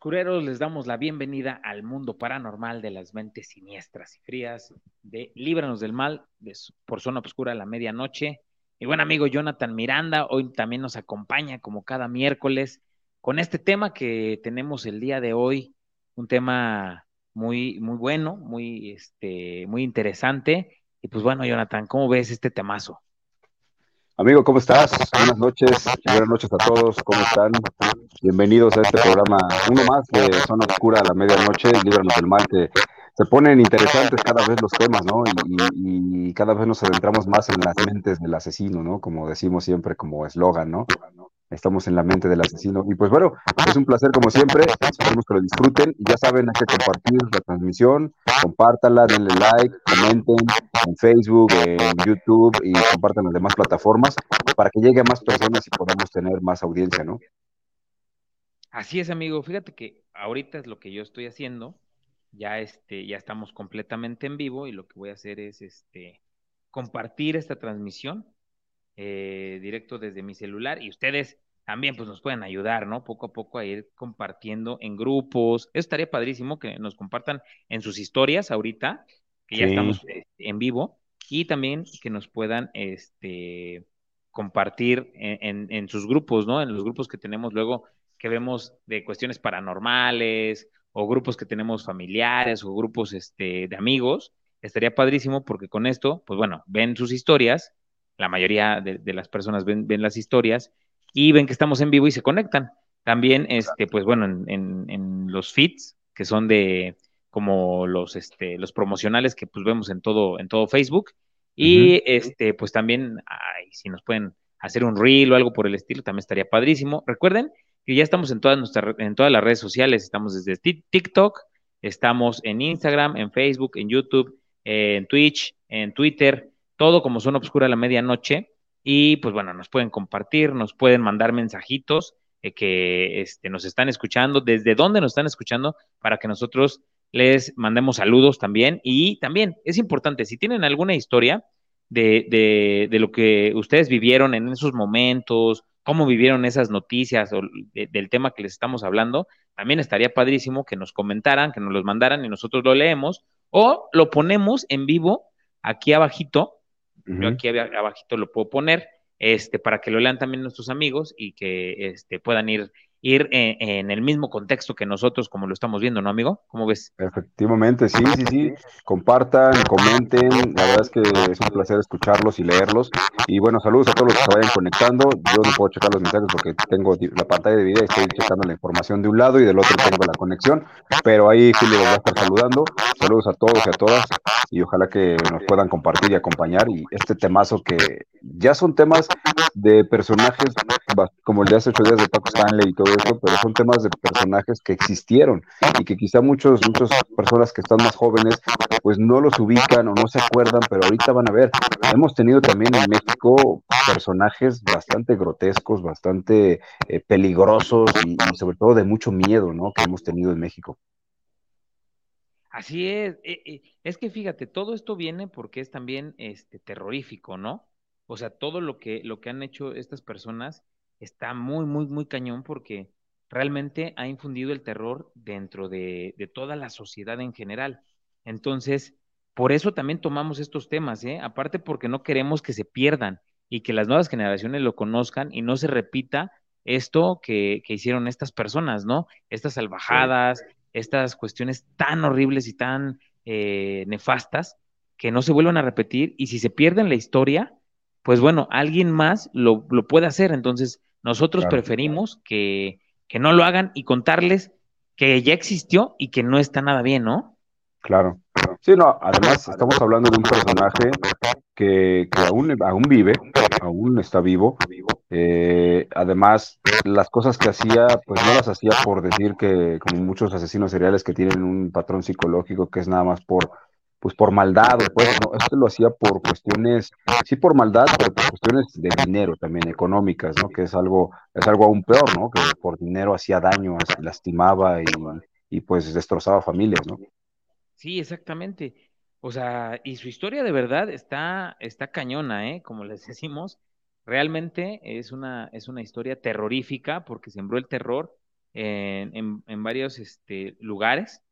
Obscureros, les damos la bienvenida al mundo paranormal de las mentes siniestras y frías de Líbranos del Mal por Zona Obscura a la medianoche. Mi buen amigo Jonathan Miranda hoy también nos acompaña como cada miércoles con este tema que tenemos el día de hoy, un tema muy, muy bueno, muy, este, muy interesante. Y pues bueno, Jonathan, ¿cómo ves este temazo? Amigo, ¿cómo estás? Buenas noches, buenas noches a todos, ¿cómo están? Bienvenidos a este programa, uno más de Zona Oscura a la medianoche, Líbranos del Mal, que se ponen interesantes cada vez los temas, ¿no? Y, y, cada vez nos adentramos más en las mentes del asesino, ¿no? Como decimos siempre como eslogan, ¿no? Estamos en la mente del asesino. Y pues bueno, es un placer como siempre. Esperemos que lo disfruten. Ya saben, hay que compartir la transmisión. Compártanla, denle like, comenten en Facebook, en YouTube y compartan las demás plataformas para que llegue a más personas y podamos tener más audiencia, ¿no? Así es, amigo. Fíjate que ahorita es lo que yo estoy haciendo. Ya este, ya estamos completamente en vivo y lo que voy a hacer es este compartir esta transmisión eh, directo desde mi celular y ustedes también pues nos pueden ayudar, ¿no? Poco a poco a ir compartiendo en grupos. Eso estaría padrísimo que nos compartan en sus historias ahorita, que ya estamos este, en vivo, y también que nos puedan este, compartir en, en, sus grupos, ¿no? En los grupos que tenemos luego que vemos de cuestiones paranormales o grupos que tenemos familiares o grupos este, de amigos. Estaría padrísimo porque con esto, pues bueno, ven sus historias la mayoría de, las personas ven, las historias y ven que estamos en vivo y se conectan. También, este, pues bueno, en, los feeds, que son de como los, este, los promocionales que pues vemos en todo, en todo Facebook. Y este, pues también, ay, si nos pueden hacer un reel o algo por el estilo, también estaría padrísimo. Recuerden que ya estamos en todas nuestras, en todas las redes sociales, estamos desde TikTok, estamos en Instagram, en Facebook, en YouTube, en Twitch, en Twitter, todo como Zona Obscura a la medianoche. Y pues bueno, nos pueden compartir, nos pueden mandar mensajitos eh, que este, nos están escuchando, desde dónde nos están escuchando, para que nosotros les mandemos saludos también. Y también es importante, si tienen alguna historia de, de, de lo que ustedes vivieron en esos momentos, cómo vivieron esas noticias o del tema que les estamos hablando, también estaría padrísimo que nos comentaran, que nos los mandaran y nosotros lo leemos o lo ponemos en vivo aquí abajito yo aquí abajito lo puedo poner, este, para que lo lean también nuestros amigos y que este, puedan ir ir en, el mismo contexto que nosotros, como lo estamos viendo, ¿no, amigo? ¿Cómo ves? Efectivamente, sí, sí, sí. Compartan, comenten. La verdad es que es un placer escucharlos y leerlos. Y bueno, saludos a todos los que se vayan conectando. Yo no puedo checar los mensajes porque tengo la pantalla de video y estoy checando la información de un lado y del otro tengo la conexión. Pero ahí Julio los va a estar saludando. Saludos a todos y a todas. Y ojalá que nos puedan compartir y acompañar. Y este temazo que ya son temas de personajes como el de hace ocho días de Paco Stanley y todo pero son temas de personajes que existieron y que quizá muchos, muchas personas que están más jóvenes pues no los ubican o no se acuerdan, pero ahorita van a ver. Hemos tenido también en México personajes bastante grotescos, bastante eh, peligrosos y, sobre todo de mucho miedo, ¿no? Que hemos tenido en México. Así es, eh, eh, es que fíjate, todo esto viene porque es también este terrorífico, ¿no? O sea, todo lo que, lo que han hecho estas personas está muy, muy, muy cañón porque realmente ha infundido el terror dentro de, toda la sociedad en general. Entonces, por eso también tomamos estos temas, ¿eh? aparte porque no queremos que se pierdan y que las nuevas generaciones lo conozcan y no se repita esto que, hicieron estas personas, ¿no? Estas salvajadas, estas cuestiones tan horribles y tan eh, nefastas que no se vuelvan a repetir y si se pierden la historia, pues bueno, alguien más lo, lo puede hacer. Entonces, nosotros preferimos que, no lo hagan y contarles que ya existió y que no está nada bien, ¿no? Claro. Sí, no, además estamos hablando de un personaje que, aún, aún vive, aún está vivo. Eh, además, las cosas que hacía, pues no las hacía por decir que, como muchos asesinos seriales que tienen un patrón psicológico que es nada más por pues por maldad, pues, no, esto lo hacía por cuestiones, sí por maldad, pero por cuestiones de dinero también, económicas, ¿no? Que es algo, es algo aún peor, ¿no? Que por dinero hacía daño, lastimaba y, y pues destrozaba familias, ¿no? Sí, exactamente. O sea, y su historia de verdad está, está cañona, ¿eh? Como les decimos, realmente es una, es una historia terrorífica porque sembró el terror en, varios este, lugares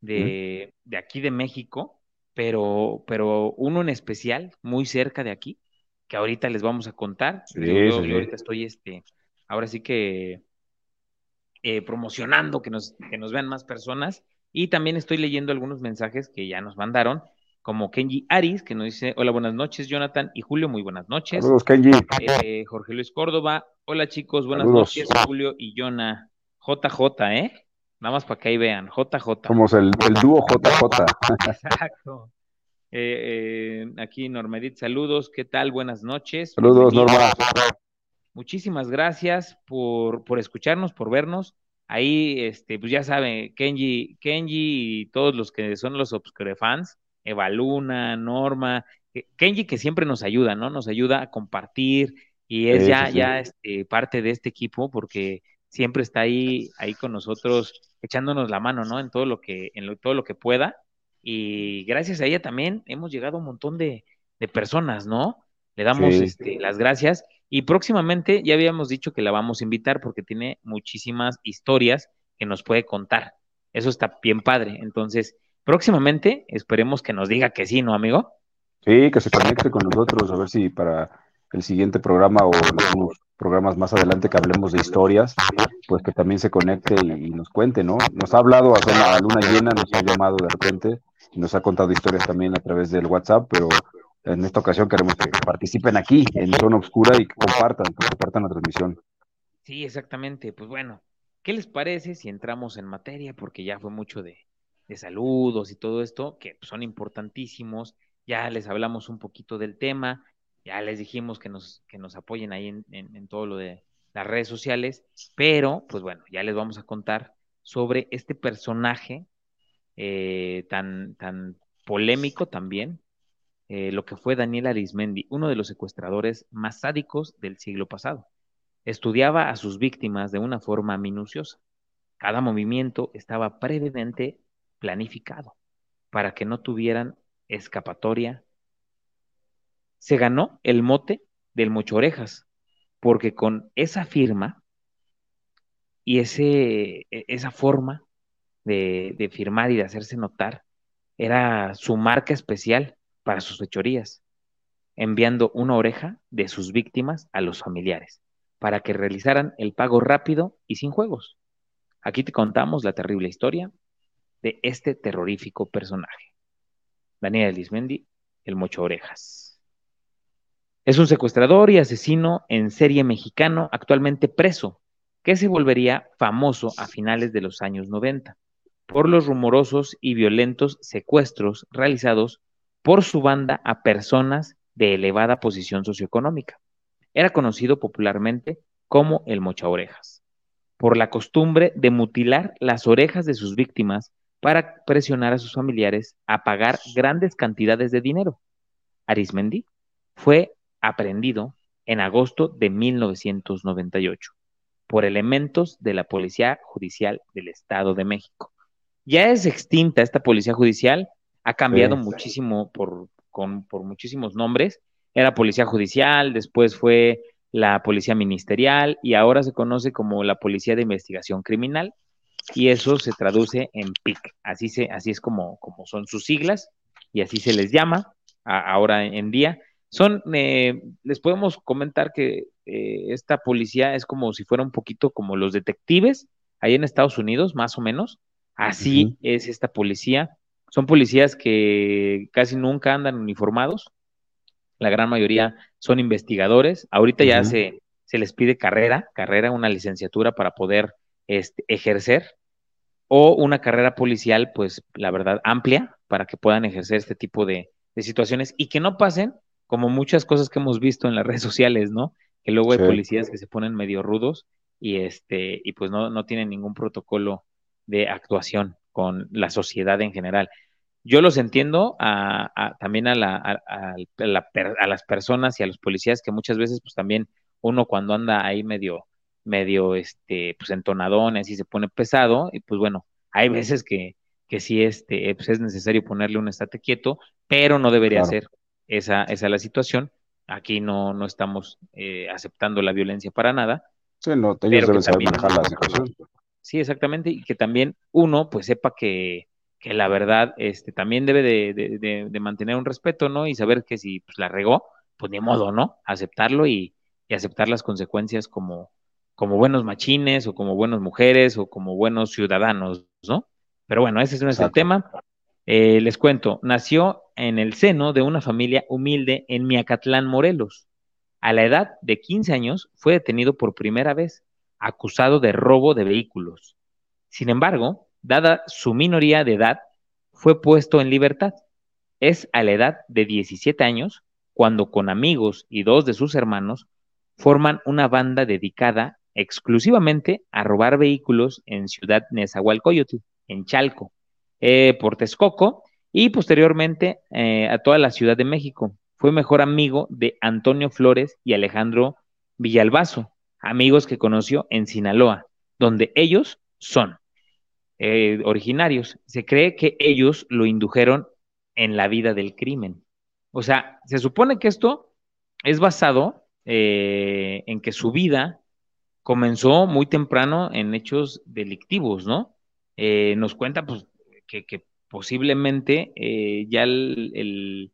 de, aquí de México, pero, pero uno en especial, muy cerca de aquí, que ahorita les vamos a contar. yo, ahorita estoy, este, ahora sí que eh, promocionando que nos, que nos vean más personas. Y también estoy leyendo algunos mensajes que ya nos mandaron como Kenji Aris, que nos dice, hola, buenas noches, Jonathan y Julio, muy buenas noches. Saludos, Kenji. Eh, Jorge Luis Córdoba, hola chicos, buenas noches, Julio y Jonah. JJ, ¿eh? Nada más para que ahí vean, JJ. Somos el, el dúo JJ. Exacto. Eh, eh, aquí Normedit, saludos, ¿qué tal? Buenas noches. Saludos, Norma. Muchísimas gracias por, por escucharnos, por vernos. Ahí, este, pues ya saben, Kenji, Kenji y todos los que son los Obscure fans, Evaluna, Norma, Kenji que siempre nos ayuda, ¿no? Nos ayuda a compartir y es ya, ya este, parte de este equipo porque siempre está ahí, ahí con nosotros echándonos la mano, ¿no? En todo lo que, en todo lo que pueda. Y gracias a ella también hemos llegado a un montón de, personas, ¿no? Le damos este, las gracias. Y próximamente ya habíamos dicho que la vamos a invitar porque tiene muchísimas historias que nos puede contar. Eso está bien padre. Entonces, próximamente esperemos que nos diga que sí, ¿no, amigo? Sí, que se conecte con nosotros, a ver si para el siguiente programa o algunos programas más adelante que hablemos de historias, pues que también se conecte y, nos cuente, ¿no? Nos ha hablado a, Luna Llena, nos ha llamado de repente nos ha contado historias también a través del WhatsApp, pero en esta ocasión queremos que participen aquí en Zona Oscura y que compartan, que compartan la transmisión. Sí, exactamente. Pues bueno, ¿qué les parece si entramos en materia? Porque ya fue mucho de, de saludos y todo esto, que son importantísimos. Ya les hablamos un poquito del tema, ya les dijimos que nos, que nos apoyen ahí en, todo lo de las redes sociales, pero pues bueno, ya les vamos a contar sobre este personaje eh, tan, tan polémico también, eh, lo que fue Daniel Arismendi, uno de los secuestradores más sádicos del siglo pasado. Estudiaba a sus víctimas de una forma minuciosa. Cada movimiento estaba previamente planificado para que no tuvieran escapatoria se ganó el mote del Mocho Orejas, porque con esa firma y ese, e, esa forma de, de firmar y de hacerse notar, era su marca especial para sus fechorías, enviando una oreja de sus víctimas a los familiares, para que realizaran el pago rápido y sin juegos. Aquí te contamos la terrible historia de este terrorífico personaje. Daniel Elismendi, el Mocho Orejas. Es un secuestrador y asesino en serie mexicano actualmente preso, que se volvería famoso a finales de los años 90 por los rumorosos y violentos secuestros realizados por su banda a personas de elevada posición socioeconómica. Era conocido popularmente como el mocha orejas, por la costumbre de mutilar las orejas de sus víctimas para presionar a sus familiares a pagar grandes cantidades de dinero. Arismendi fue aprendido en agosto de 1998 por elementos de la Policía Judicial del Estado de México. Ya es extinta esta Policía Judicial, ha cambiado muchísimo por, por muchísimos nombres. Era Policía Judicial, después fue la Policía Ministerial y ahora se conoce como la Policía de Investigación Criminal y eso se traduce en PIC. Así, se, así es como, como son sus siglas y así se les llama ahora en día. Son, eh, les podemos comentar que eh, esta policía es como si fuera un poquito como los detectives ahí en Estados Unidos, más o menos. Así es esta policía. Son policías que casi nunca andan uniformados. La gran mayoría son investigadores. Ahorita ya se, se les pide carrera, carrera, una licenciatura para poder este, ejercer o una carrera policial, pues la verdad, amplia para que puedan ejercer este tipo de, de situaciones y que no pasen como muchas cosas que hemos visto en las redes sociales, ¿no? Que luego hay policías que se ponen medio rudos y este, y pues no, no tienen ningún protocolo de actuación con la sociedad en general. Yo los entiendo a, también a, la, a, a, las personas y a los policías que muchas veces pues también uno cuando anda ahí medio, medio, este, pues entonadones y se pone pesado, y pues bueno, hay veces que, que sí este, pues es necesario ponerle un estate quieto, pero no debería ser esa, esa es la situación. Aquí no, no estamos eh, aceptando la violencia para nada. Sí, no, ellos deben saber manejar la situación. Sí, exactamente, y que también uno pues sepa que, que la verdad este, también debe de, de, mantener un respeto, ¿no? Y saber que si pues, la regó, pues ni modo, ¿no? Aceptarlo y, y aceptar las consecuencias como, como buenos machines o como buenas mujeres o como buenos ciudadanos, ¿no? Pero bueno, ese es nuestro tema. Eh, les cuento, nació en el seno de una familia humilde en Miacatlán, Morelos. A la edad de 15 años fue detenido por primera vez, acusado de robo de vehículos. Sin embargo, dada su minoría de edad, fue puesto en libertad. Es a la edad de 17 años cuando con amigos y dos de sus hermanos forman una banda dedicada exclusivamente a robar vehículos en Ciudad Nezahualcóyotl, en Chalco, eh, por Texcoco y posteriormente eh, a toda la Ciudad de México. Fue mejor amigo de Antonio Flores y Alejandro Villalbazo, amigos que conoció en Sinaloa, donde ellos son eh, originarios. Se cree que ellos lo indujeron en la vida del crimen. O sea, se supone que esto es basado en que su vida comenzó muy temprano en hechos delictivos, ¿no? Nos cuenta pues, que, posiblemente eh, ya el,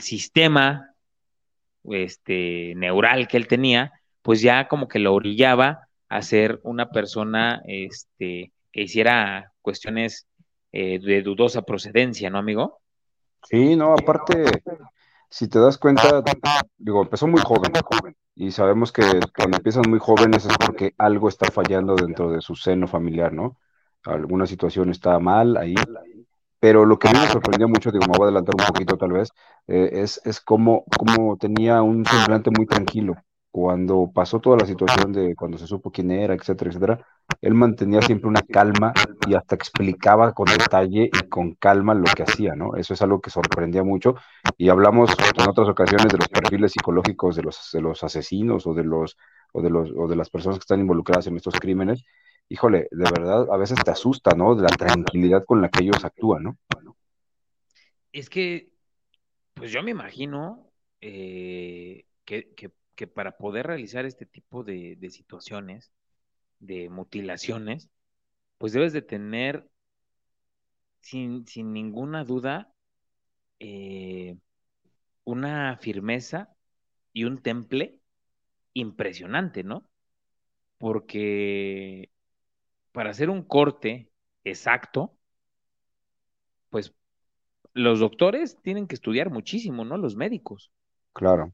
sistema este, neural que él tenía, pues ya como que lo orillaba a ser una persona este, que hiciera cuestiones eh, de dudosa procedencia, ¿no, amigo? Sí, no, aparte, si te das cuenta, digo, empezó muy joven, y sabemos que cuando empiezan muy jóvenes es porque algo está fallando dentro de su seno familiar, ¿no? Alguna situación está mal ahí. Pero lo que a mí me sorprendió mucho, digo, me voy a adelantar un poquito tal vez, eh, es, es cómo, cómo tenía un semblante muy tranquilo cuando pasó toda la situación de cuando se supo quién era, etcétera, etcétera, él mantenía siempre una calma y hasta explicaba con detalle y con calma lo que hacía, ¿no? Eso es algo que sorprendía mucho y hablamos en otras ocasiones de los perfiles psicológicos de los, de los asesinos o de los, o de los, o de las personas que están involucradas en estos crímenes. Híjole, de verdad, a veces te asusta, ¿no? De la tranquilidad con la que ellos actúan, ¿no? Es que, pues yo me imagino eh, que, que que para poder realizar este tipo de, situaciones, de mutilaciones, pues debes de tener, sin, ninguna duda, eh, una firmeza y un temple impresionante, ¿no? Porque para hacer un corte exacto, pues los doctores tienen que estudiar muchísimo, ¿no? Los médicos. Claro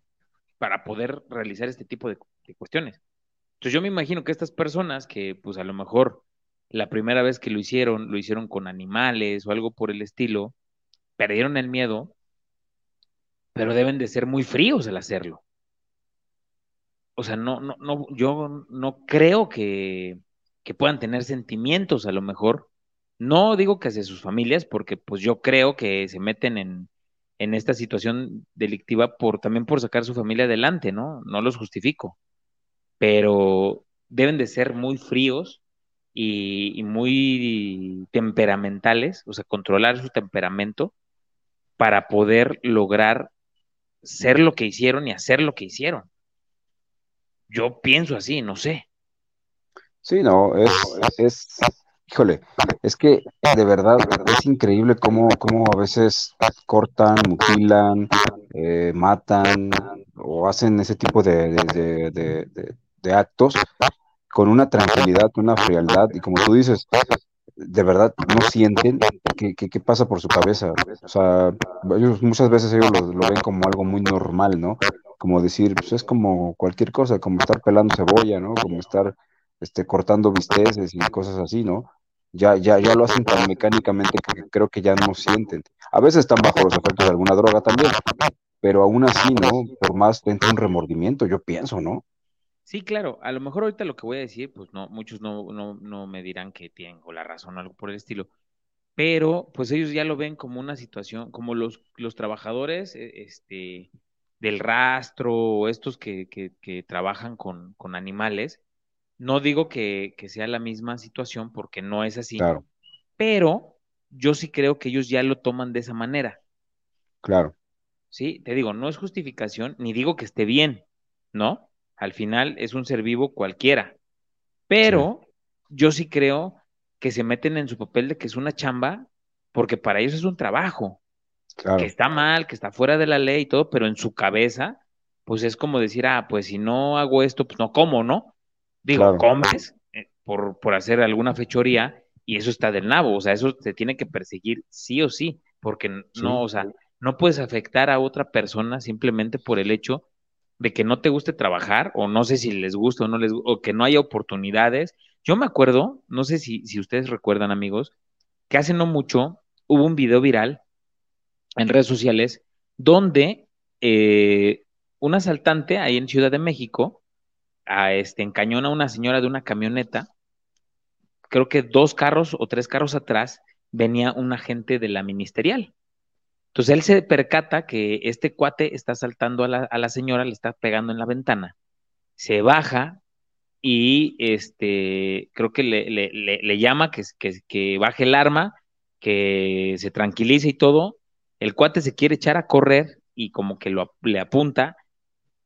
para poder realizar este tipo de, cuestiones. Entonces yo me imagino que estas personas que pues a lo mejor la primera vez que lo hicieron, lo hicieron con animales o algo por el estilo, perdieron el miedo, pero deben de ser muy fríos al hacerlo. O sea, no, no, no, yo no creo que, que puedan tener sentimientos a lo mejor. No digo que hacia sus familias, porque pues yo creo que se meten en, en esta situación delictiva por también por sacar su familia adelante, ¿no? No los justifico, pero deben de ser muy fríos y, muy temperamentales, o sea, controlar su temperamento para poder lograr ser lo que hicieron y hacer lo que hicieron. Yo pienso así, no sé. Sí, no, es, es Híjole, es que de verdad es increíble cómo, cómo a veces cortan, mutilan, eh, matan o hacen ese tipo de, de, actos con una tranquilidad, una frialdad y como tú dices, de verdad no sienten qué, pasa por su cabeza. O sea, muchas veces ellos lo, lo, ven como algo muy normal, ¿no? Como decir, pues es como cualquier cosa, como estar pelando cebolla, ¿no? Como estar este, cortando bisteces y cosas así, ¿no? ya, ya, ya lo hacen tan mecánicamente que creo que ya no sienten. A veces están bajo los efectos de alguna droga también, pero aún así, ¿no? Por más dentro un remordimiento, yo pienso, ¿no? Sí, claro, a lo mejor ahorita lo que voy a decir, pues no, muchos no, no, no me dirán que tengo la razón o algo por el estilo, pero pues ellos ya lo ven como una situación, como los, los trabajadores e, este, del rastro estos que, que, que trabajan con, con animales, no digo que, sea la misma situación porque no es así, claro. pero yo sí creo que ellos ya lo toman de esa manera. Claro. Sí, te digo, no es justificación, ni digo que esté bien, ¿no? Al final es un ser vivo cualquiera, pero yo sí creo que se meten en su papel de que es una chamba, porque para ellos es un trabajo, que está mal, que está fuera de la ley y todo, pero en su cabeza, pues es como decir, ah, pues si no hago esto, pues no como, ¿no? Digo, comes eh, por, por hacer alguna fechoría y eso está del nabo, o sea, eso te tiene que perseguir sí o sí, porque no, o sea, no puedes afectar a otra persona simplemente por el hecho de que no te guste trabajar, o no sé si les gusta o no les o que no haya oportunidades. Yo me acuerdo, no sé si, si ustedes recuerdan, amigos, que hace no mucho hubo un video viral en redes sociales donde eh, un asaltante ahí en Ciudad de México a este, encañona a una señora de una camioneta. Creo que dos carros o tres carros atrás venía un agente de la ministerial. Entonces él se percata que este cuate está saltando a la, señora, le está pegando en la ventana, se baja y este, creo que le, le, llama que, que, que, baje el arma, que se tranquilice y todo. El cuate se quiere echar a correr y como que lo, le apunta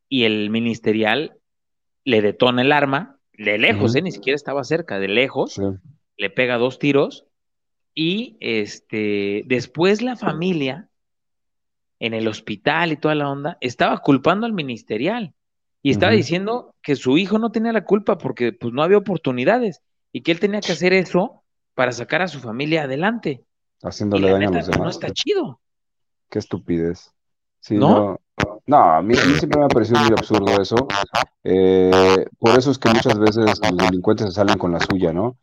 y el ministerial le detona el arma, de lejos, ¿eh? ni siquiera estaba cerca, de lejos, le pega dos tiros y este, después la familia en el hospital y toda la onda, estaba culpando al ministerial y estaba diciendo que su hijo no tenía la culpa porque pues no había oportunidades y que él tenía que hacer eso para sacar a su familia adelante. Haciéndole daño a los demás. No está chido. Qué estupidez. ¿No? no, a, mí, siempre me ha parecido muy absurdo eso. Eh, por eso es que muchas veces los delincuentes se salen con la suya, ¿no?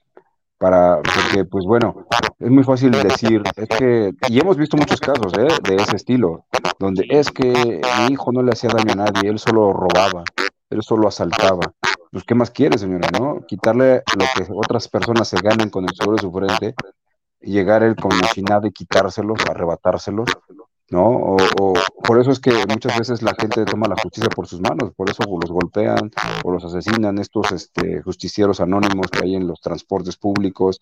para, porque pues bueno, es muy fácil decir, es que, y hemos visto muchos casos ¿eh? de ese estilo, donde es que mi hijo no le hacía daño a nadie, él solo robaba, él solo asaltaba. Pues, ¿qué más quiere, señora, no? Quitarle lo que otras personas se ganan con el sudor de su frente, y llegar él con sin nada y quitárselos, arrebatárselos, ¿no? O, por eso es que muchas veces la gente toma la justicia por sus manos, por eso los golpean o los asesinan estos este, justicieros anónimos que hay en los transportes públicos.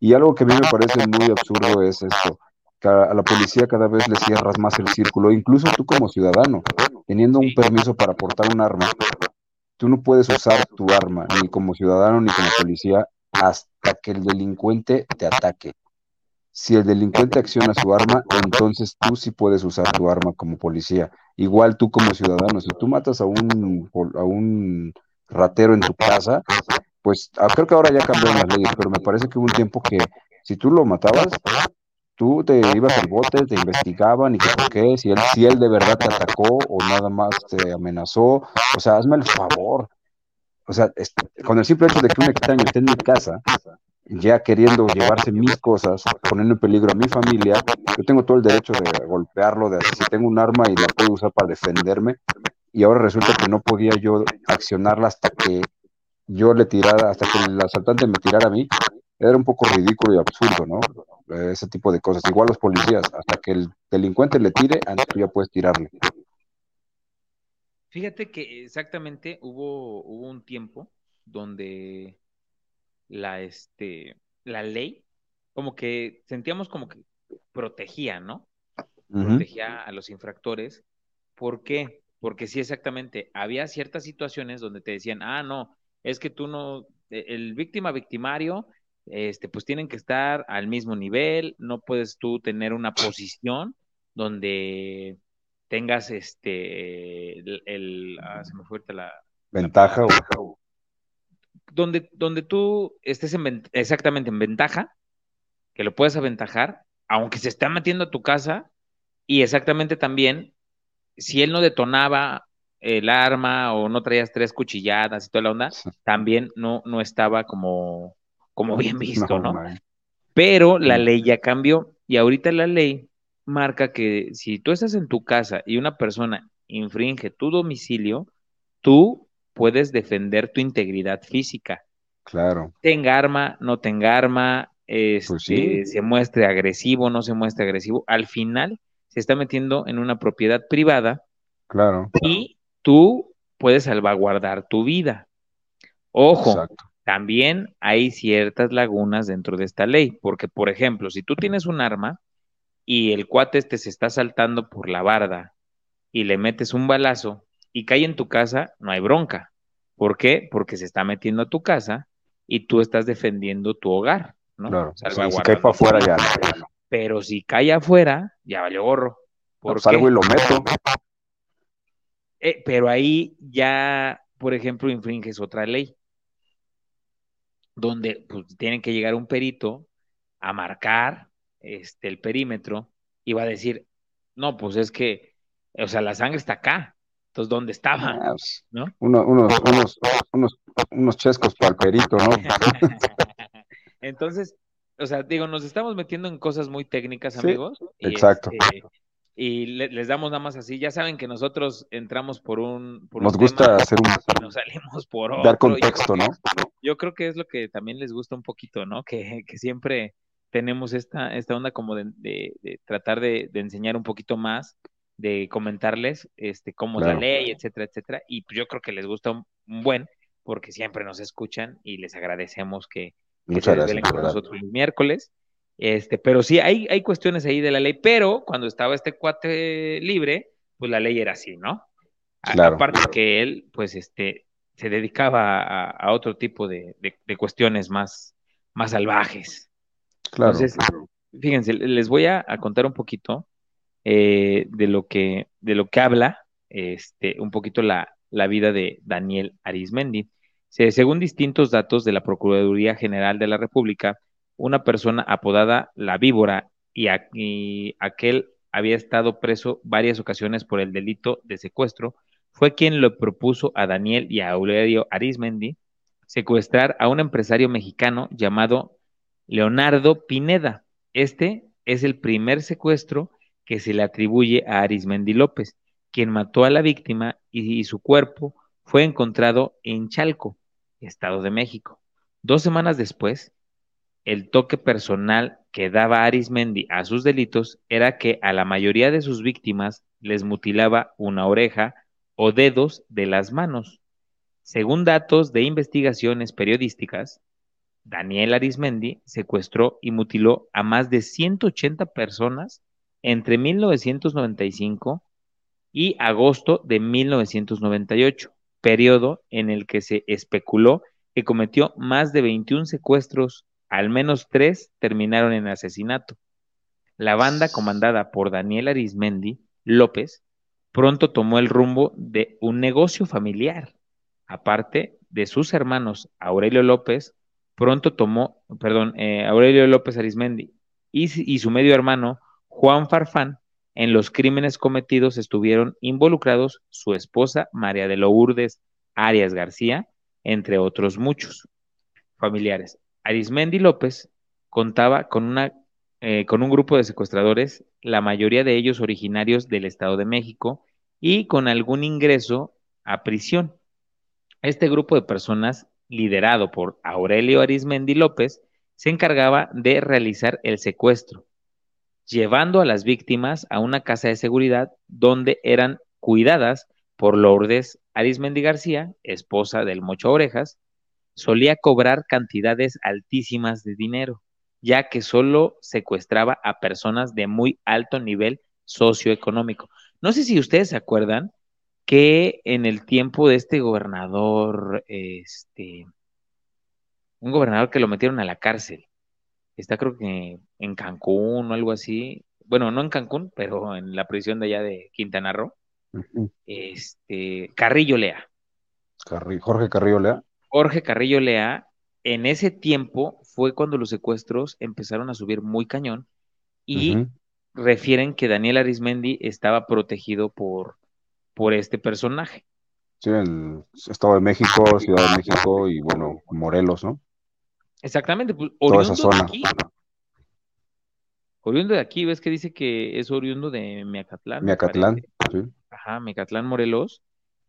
Y algo que a mí me parece muy absurdo es esto, que a la policía cada vez le cierras más el círculo, incluso tú como ciudadano, teniendo un permiso para portar un arma, tú no puedes usar tu arma, ni como ciudadano ni como policía, hasta que el delincuente te ataque. Si el delincuente acciona su arma, entonces tú sí puedes usar tu arma como policía. Igual tú como ciudadano, si tú matas a un, a un ratero en tu casa, pues ah, creo que ahora ya cambiaron las leyes, pero me parece que hubo un tiempo que si tú lo matabas, tú te ibas al bote, te investigaban y por qué, si él, si él de verdad te atacó o nada más te amenazó, o sea, hazme el favor. O sea, con el simple hecho de que un extraño esté en mi casa, ya queriendo llevarse mis cosas, poniendo en peligro a mi familia, yo tengo todo el derecho de golpearlo, de si tengo un arma y la puedo usar para defenderme, y ahora resulta que no podía yo accionarla hasta que yo le tirara, hasta que el asaltante me tirara a mí, era un poco ridículo y absurdo, ¿no? Ese tipo de cosas. Igual los policías, hasta que el delincuente le tire, antes tú ya puedes tirarle. Fíjate que exactamente hubo, hubo un tiempo donde la, este, la ley, como que sentíamos como que protegía, ¿no? Protegía a los infractores. ¿Por qué? Porque sí, exactamente, había ciertas situaciones donde te decían, ah, no, es que tú no, e, el víctima victimario, este, pues tienen que estar al mismo nivel, no puedes tú tener una posición donde tengas este el, ah, se me fue la ventaja o donde, donde tú estés en, exactamente en ventaja, que lo puedes aventajar, aunque se está metiendo a tu casa, y exactamente también, si él no detonaba el arma o no traías tres cuchilladas y toda la onda, también no, no estaba como, como bien visto, ¿no? Pero la ley ya cambió y ahorita la ley marca que si tú estás en tu casa y una persona infringe tu domicilio, tú puedes defender tu integridad física. Claro. Tenga arma, no tenga arma, pues este, se muestre agresivo, no se muestre agresivo. Al final se está metiendo en una propiedad privada. Claro. Y tú puedes salvaguardar tu vida. Ojo, también hay ciertas lagunas dentro de esta ley, porque por ejemplo, si tú tienes un arma y el cuate este se está saltando por la barda y le metes un balazo y cae en tu casa, no hay bronca. ¿Por qué? Porque se está metiendo a tu casa y tú estás defendiendo tu hogar, ¿no? Claro, si, cae para afuera ya, Pero si cae afuera, ya valió gorro. ¿Por pues algo y lo meto. Eh, pero ahí ya, por ejemplo, infringes otra ley, donde pues, tienen que llegar un perito a marcar este, el perímetro y va a decir, no, pues es que, o sea, la sangre está acá, entonces, ¿dónde estaba? Ah, pues, ¿No? unos, unos, unos, unos chescos para el perito, ¿no? Entonces, o sea, digo, nos estamos metiendo en cosas muy técnicas, amigos. exacto. Este, y les damos nada más así. Ya saben que nosotros entramos por un. nos gusta hacer un. Y nos salimos por otro. Dar contexto, ¿no? Yo creo que es lo que también les gusta un poquito, ¿no? Que, que siempre tenemos esta, esta onda como de, de, tratar de, de, enseñar un poquito más, de comentarles este, cómo es la ley, etcétera, etcétera. Y pues yo creo que les gusta un, buen, porque siempre nos escuchan y les agradecemos que, que se desvelen con nosotros los miércoles. Este, pero sí, hay, hay cuestiones ahí de la ley, pero cuando estaba este cuate libre, pues la ley era así, ¿no? Claro. Aparte que él, pues, este, se dedicaba a, otro tipo de, de, cuestiones más, más salvajes. Claro. Entonces, fíjense, les voy a, contar un poquito eh, de, lo que, de lo que habla este, un poquito la, la vida de Daniel Arismendi. según distintos datos de la Procuraduría General de la República, una persona apodada La Víbora y, y aquel había estado preso varias ocasiones por el delito de secuestro, fue quien le propuso a Daniel y a Aurelio Arismendi secuestrar a un empresario mexicano llamado Leonardo Pineda. Este es el primer secuestro que se le atribuye a Arismendi López, quien mató a la víctima y, su cuerpo fue encontrado en Chalco, Estado de México. Dos semanas después, el toque personal que daba Arismendi a sus delitos era que a la mayoría de sus víctimas les mutilaba una oreja o dedos de las manos. Según datos de investigaciones periodísticas, Daniel Arismendi secuestró y mutiló a más de 180 personas entre 1995 y agosto de 1998, periodo en el que se especuló que cometió más de 21 secuestros, al menos tres terminaron en asesinato. La banda comandada por Daniel Arismendi López pronto tomó el rumbo de un negocio familiar. Aparte de sus hermanos Aurelio López, pronto tomó, perdón, eh, Aurelio López Arismendi y, y su medio hermano Juan Farfán, en los crímenes cometidos estuvieron involucrados su esposa María de Lourdes Arias García, entre otros muchos familiares. Arismendi López contaba con, una, eh, con un grupo de secuestradores, la mayoría de ellos originarios del Estado de México, y con algún ingreso a prisión. Este grupo de personas, liderado por Aurelio Arismendi López, se encargaba de realizar el secuestro, llevando a las víctimas a una casa de seguridad donde eran cuidadas por Lourdes Arismendi García, esposa del Mocho Orejas, solía cobrar cantidades altísimas de dinero, ya que solo secuestraba a personas de muy alto nivel socioeconómico. No sé si ustedes se acuerdan que en el tiempo de este gobernador, este, un gobernador que lo metieron a la cárcel, está creo que en Cancún o algo así, bueno, no en Cancún, pero en la prisión de allá de Quintana Roo, este, Carrillo Lea. Jorge Carrillo Lea. Jorge Carrillo Lea, en ese tiempo fue cuando los secuestros empezaron a subir muy cañón y refieren que Daniel Arismendi estaba protegido por, por este personaje. Sí, el Estado de México, Ciudad de México y bueno, Morelos, ¿no? Exactamente, pues, oriundo Toda esa zona. de aquí. Oriundo de aquí, ves que dice que es oriundo de Miacatlán. Miacatlán, sí. Ajá, Miacatlán, Morelos.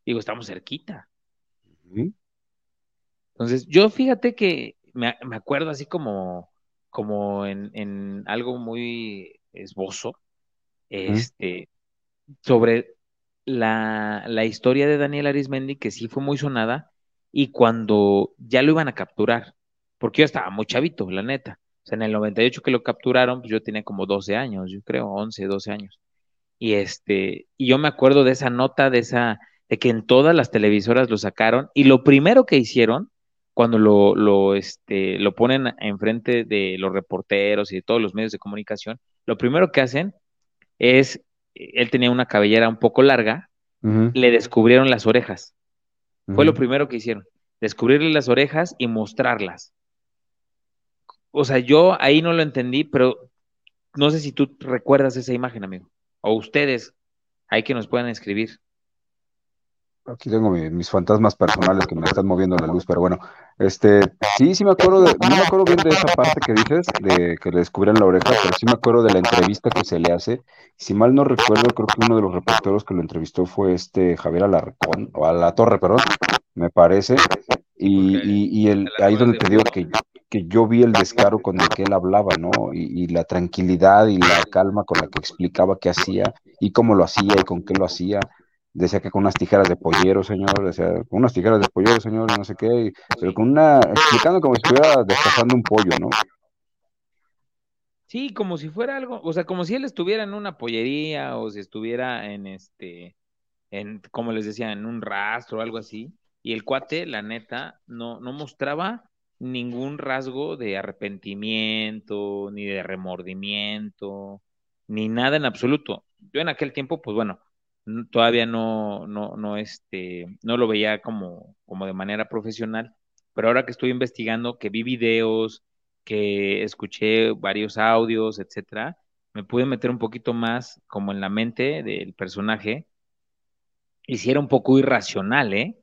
Digo, estamos cerquita. Entonces, yo fíjate que me, acuerdo así como, como en, algo muy esbozo, este, sobre la, la historia de Daniel Arismendi, que sí fue muy sonada, y cuando ya lo iban a capturar, porque yo estaba muy chavito, la neta. O sea, en el 98 que lo capturaron, pues yo tenía como 12 años, yo creo, 11, 12 años. Y este, y yo me acuerdo de esa nota, de esa, de que en todas las televisoras lo sacaron, y lo primero que hicieron cuando lo, lo, este, lo ponen enfrente de los reporteros y de todos los medios de comunicación, lo primero que hacen es, él tenía una cabellera un poco larga, le descubrieron las orejas. Fue lo primero que hicieron, descubrirle las orejas y mostrarlas. O sea, yo ahí no lo entendí, pero no sé si tú recuerdas esa imagen, amigo, o ustedes, hay que nos puedan escribir. Aquí tengo mis fantasmas personales que me están moviendo la luz, pero bueno, este, sí, sí me acuerdo, de, no me acuerdo bien de esa parte que dices, de que le descubrían la oreja, pero sí me acuerdo de la entrevista que se le hace. Si mal no recuerdo, creo que uno de los reporteros que lo entrevistó fue este Javier Alarcón, o a la Torre, perdón, me parece, y, y, y el, ahí donde te digo que, que yo vi el descaro con el que él hablaba, ¿no? Y, y la tranquilidad y la calma con la que explicaba qué hacía y cómo lo hacía y con qué lo hacía. Decía que con unas tijeras de pollero, señor, decía, con unas tijeras de pollero, señor, no sé qué, pero con una, explicando como si estuviera despojando un pollo, ¿no? Sí, como si fuera algo, o sea, como si él estuviera en una pollería o si estuviera en este, en, como les decía, en un rastro o algo así, y el cuate, la neta, no, no mostraba ningún rasgo de arrepentimiento, ni de remordimiento, ni nada en absoluto. Yo en aquel tiempo, pues bueno, todavía no, no, no, este, no lo veía como, como de manera profesional, pero ahora que estoy investigando, que vi videos, que escuché varios audios, etcétera, me pude meter un poquito más como en la mente del personaje y si era un poco irracional, ¿eh?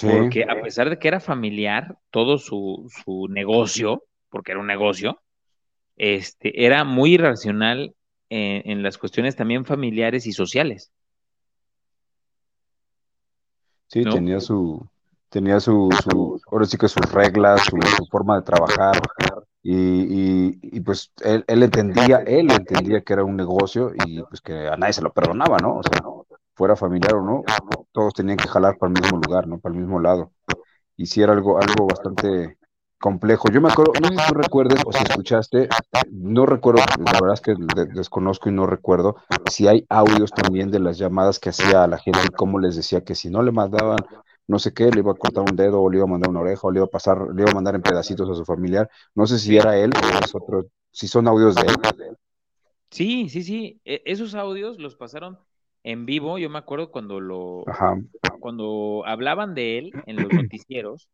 Porque a pesar de que era familiar, todo su, su negocio, porque era un negocio, este, era muy irracional en las cuestiones también familiares y sociales. Sí, tenía su, tenía su, su, ahora sí que sus reglas, su, forma de trabajar, y, y, pues él, él, entendía, él entendía que era un negocio y pues que a nadie se lo perdonaba, ¿no? O sea, fuera familiar o no, todos tenían que jalar para el mismo lugar, ¿no? Para el mismo lado. Y sí era algo, algo bastante complejo. Yo me acuerdo, no sé si tú recuerdes o si escuchaste, no recuerdo, la verdad es que desconozco y no recuerdo si hay audios también de las llamadas que hacía a la gente y cómo les decía que si no le mandaban no sé qué, le iba a cortar un dedo o le iba a mandar una oreja o le iba a pasar, le iba a mandar en pedacitos a su familiar. No sé si era él o es otro, si son audios de él. Sí, sí, sí. E, esos audios los pasaron en vivo. Yo me acuerdo cuando lo, cuando hablaban de él en los noticieros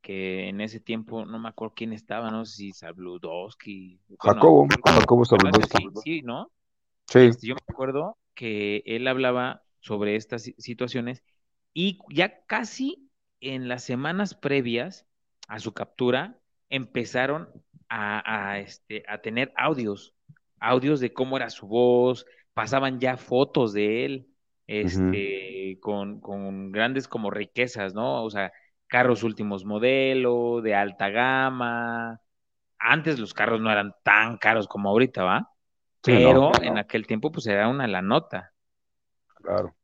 que en ese tiempo no me acuerdo quién estaba, no sé si Sabludowski. Jacobo, Jacobo Sabludowski. Sí, ¿no? Sí. Este, yo me acuerdo que él hablaba sobre estas situaciones y ya casi en las semanas previas a su captura empezaron a, este, a tener audios, audios de cómo era su voz, pasaban ya fotos de él, este, con, con grandes como riquezas, ¿no? O sea, carros últimos modelos, de alta gama. Antes los carros no eran tan caros como ahorita, ¿va? Pero en aquel tiempo pues era una la nota. Claro.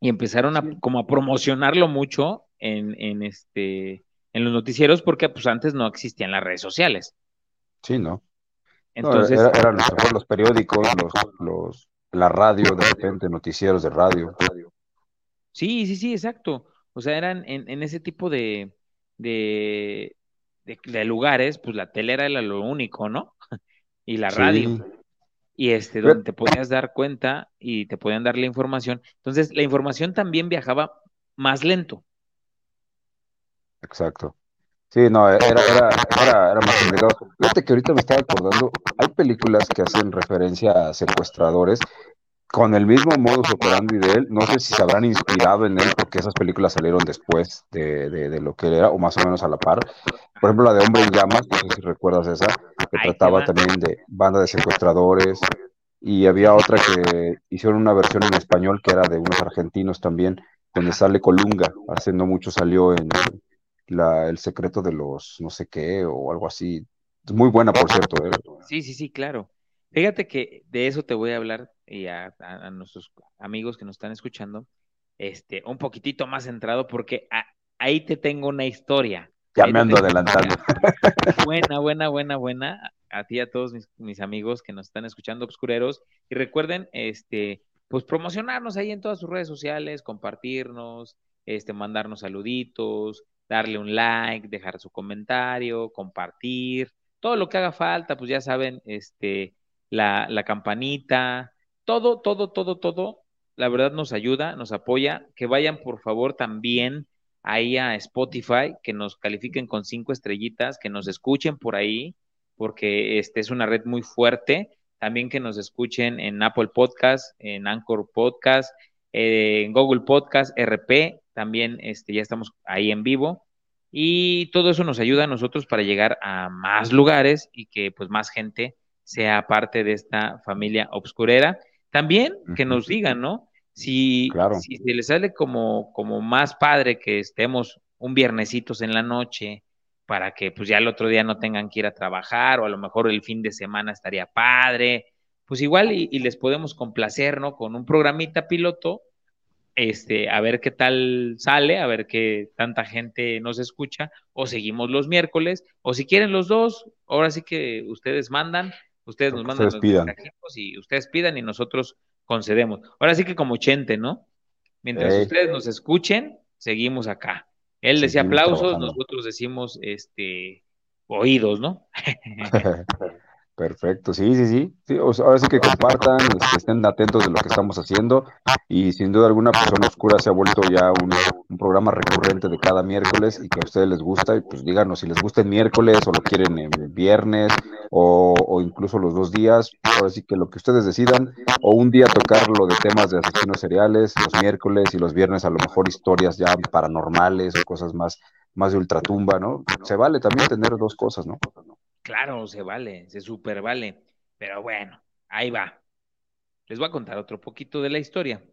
Y empezaron a como a promocionarlo mucho en, en este en los noticieros porque pues antes no existían las redes sociales. Sí, ¿no? Entonces eran los periódicos, los, los, la radio, de repente, noticieros de radio. Sí, sí, sí, exacto. O sea, eran en, ese tipo de, de, lugares, pues la tele era lo único, ¿no? y la radio. Y este, donde te podías dar cuenta y te podían dar la información. Entonces, la información también viajaba más lento. Exacto. Sí, no, era, era, era, era más complicado. Fíjate que ahorita me estaba acordando, hay películas que hacen referencia a secuestradores con el mismo modus operandi de él, no sé si se habrán inspirado en él porque esas películas salieron después de, de, lo que él era, o más o menos a la par. Por ejemplo, la de Hombre en Llamas, no sé si recuerdas esa, que trataba también de banda de secuestradores, y había otra que hicieron una versión en español que era de unos argentinos también, donde sale Colunga, hace no mucho salió en la, El secreto de los no sé qué o algo así. Muy buena, por cierto. ¿eh? Sí, sí, sí, claro. Fíjate que de eso te voy a hablar y a, nuestros amigos que nos están escuchando, este, un poquitito más centrado porque ahí te tengo una historia. Ya me ando adelantando. Buena, buena, buena, buena. A ti y a todos mis, amigos que nos están escuchando, obscureros. Y recuerden, este, pues promocionarnos ahí en todas sus redes sociales, compartirnos, este, mandarnos saluditos, darle un like, dejar su comentario, compartir, todo lo que haga falta, pues ya saben, este, la, la campanita, todo, todo, todo, todo, la verdad nos ayuda, nos apoya. Que vayan por favor también ahí a Spotify, que nos califiquen con cinco estrellitas, que nos escuchen por ahí, porque este es una red muy fuerte. También que nos escuchen en Apple Podcast, en Anchor Podcast, en Google Podcast, RP, también este, ya estamos ahí en vivo. Y todo eso nos ayuda a nosotros para llegar a más lugares y que pues más gente sea parte de esta familia obscurera. También que nos digan, ¿no? Si, si se les sale como, como más padre que estemos un viernesitos en la noche para que pues ya el otro día no tengan que ir a trabajar o a lo mejor el fin de semana estaría padre, pues igual y, y les podemos complacer, ¿no? Con un programita piloto este, a ver qué tal sale, a ver qué tanta gente nos escucha, o seguimos los miércoles, o si quieren los dos, ahora sí que ustedes mandan, ustedes nos mandan los mensajitos y ustedes pidan y nosotros concedemos. Ahora sí que como Chente, ¿no? Mientras ustedes nos escuchen, seguimos acá. Él decía aplausos, nosotros decimos este oídos, ¿no? Perfecto, sí, sí, sí. sí ahora sí que compartan, que este, estén atentos de lo que estamos haciendo y sin duda alguna Persona Oscura se ha vuelto ya un, programa recurrente de cada miércoles y que a ustedes les gusta y pues díganos si les gusta el miércoles o lo quieren el viernes o, o, incluso los dos días, ahora sí que lo que ustedes decidan o un día tocar lo de temas de asesinos seriales, los miércoles y los viernes a lo mejor historias ya paranormales o cosas más, más de ultratumba, ¿no? Se vale también tener dos cosas, ¿no? Claro, se vale, se super vale. Pero bueno, ahí va. Les voy a contar otro poquito de la historia.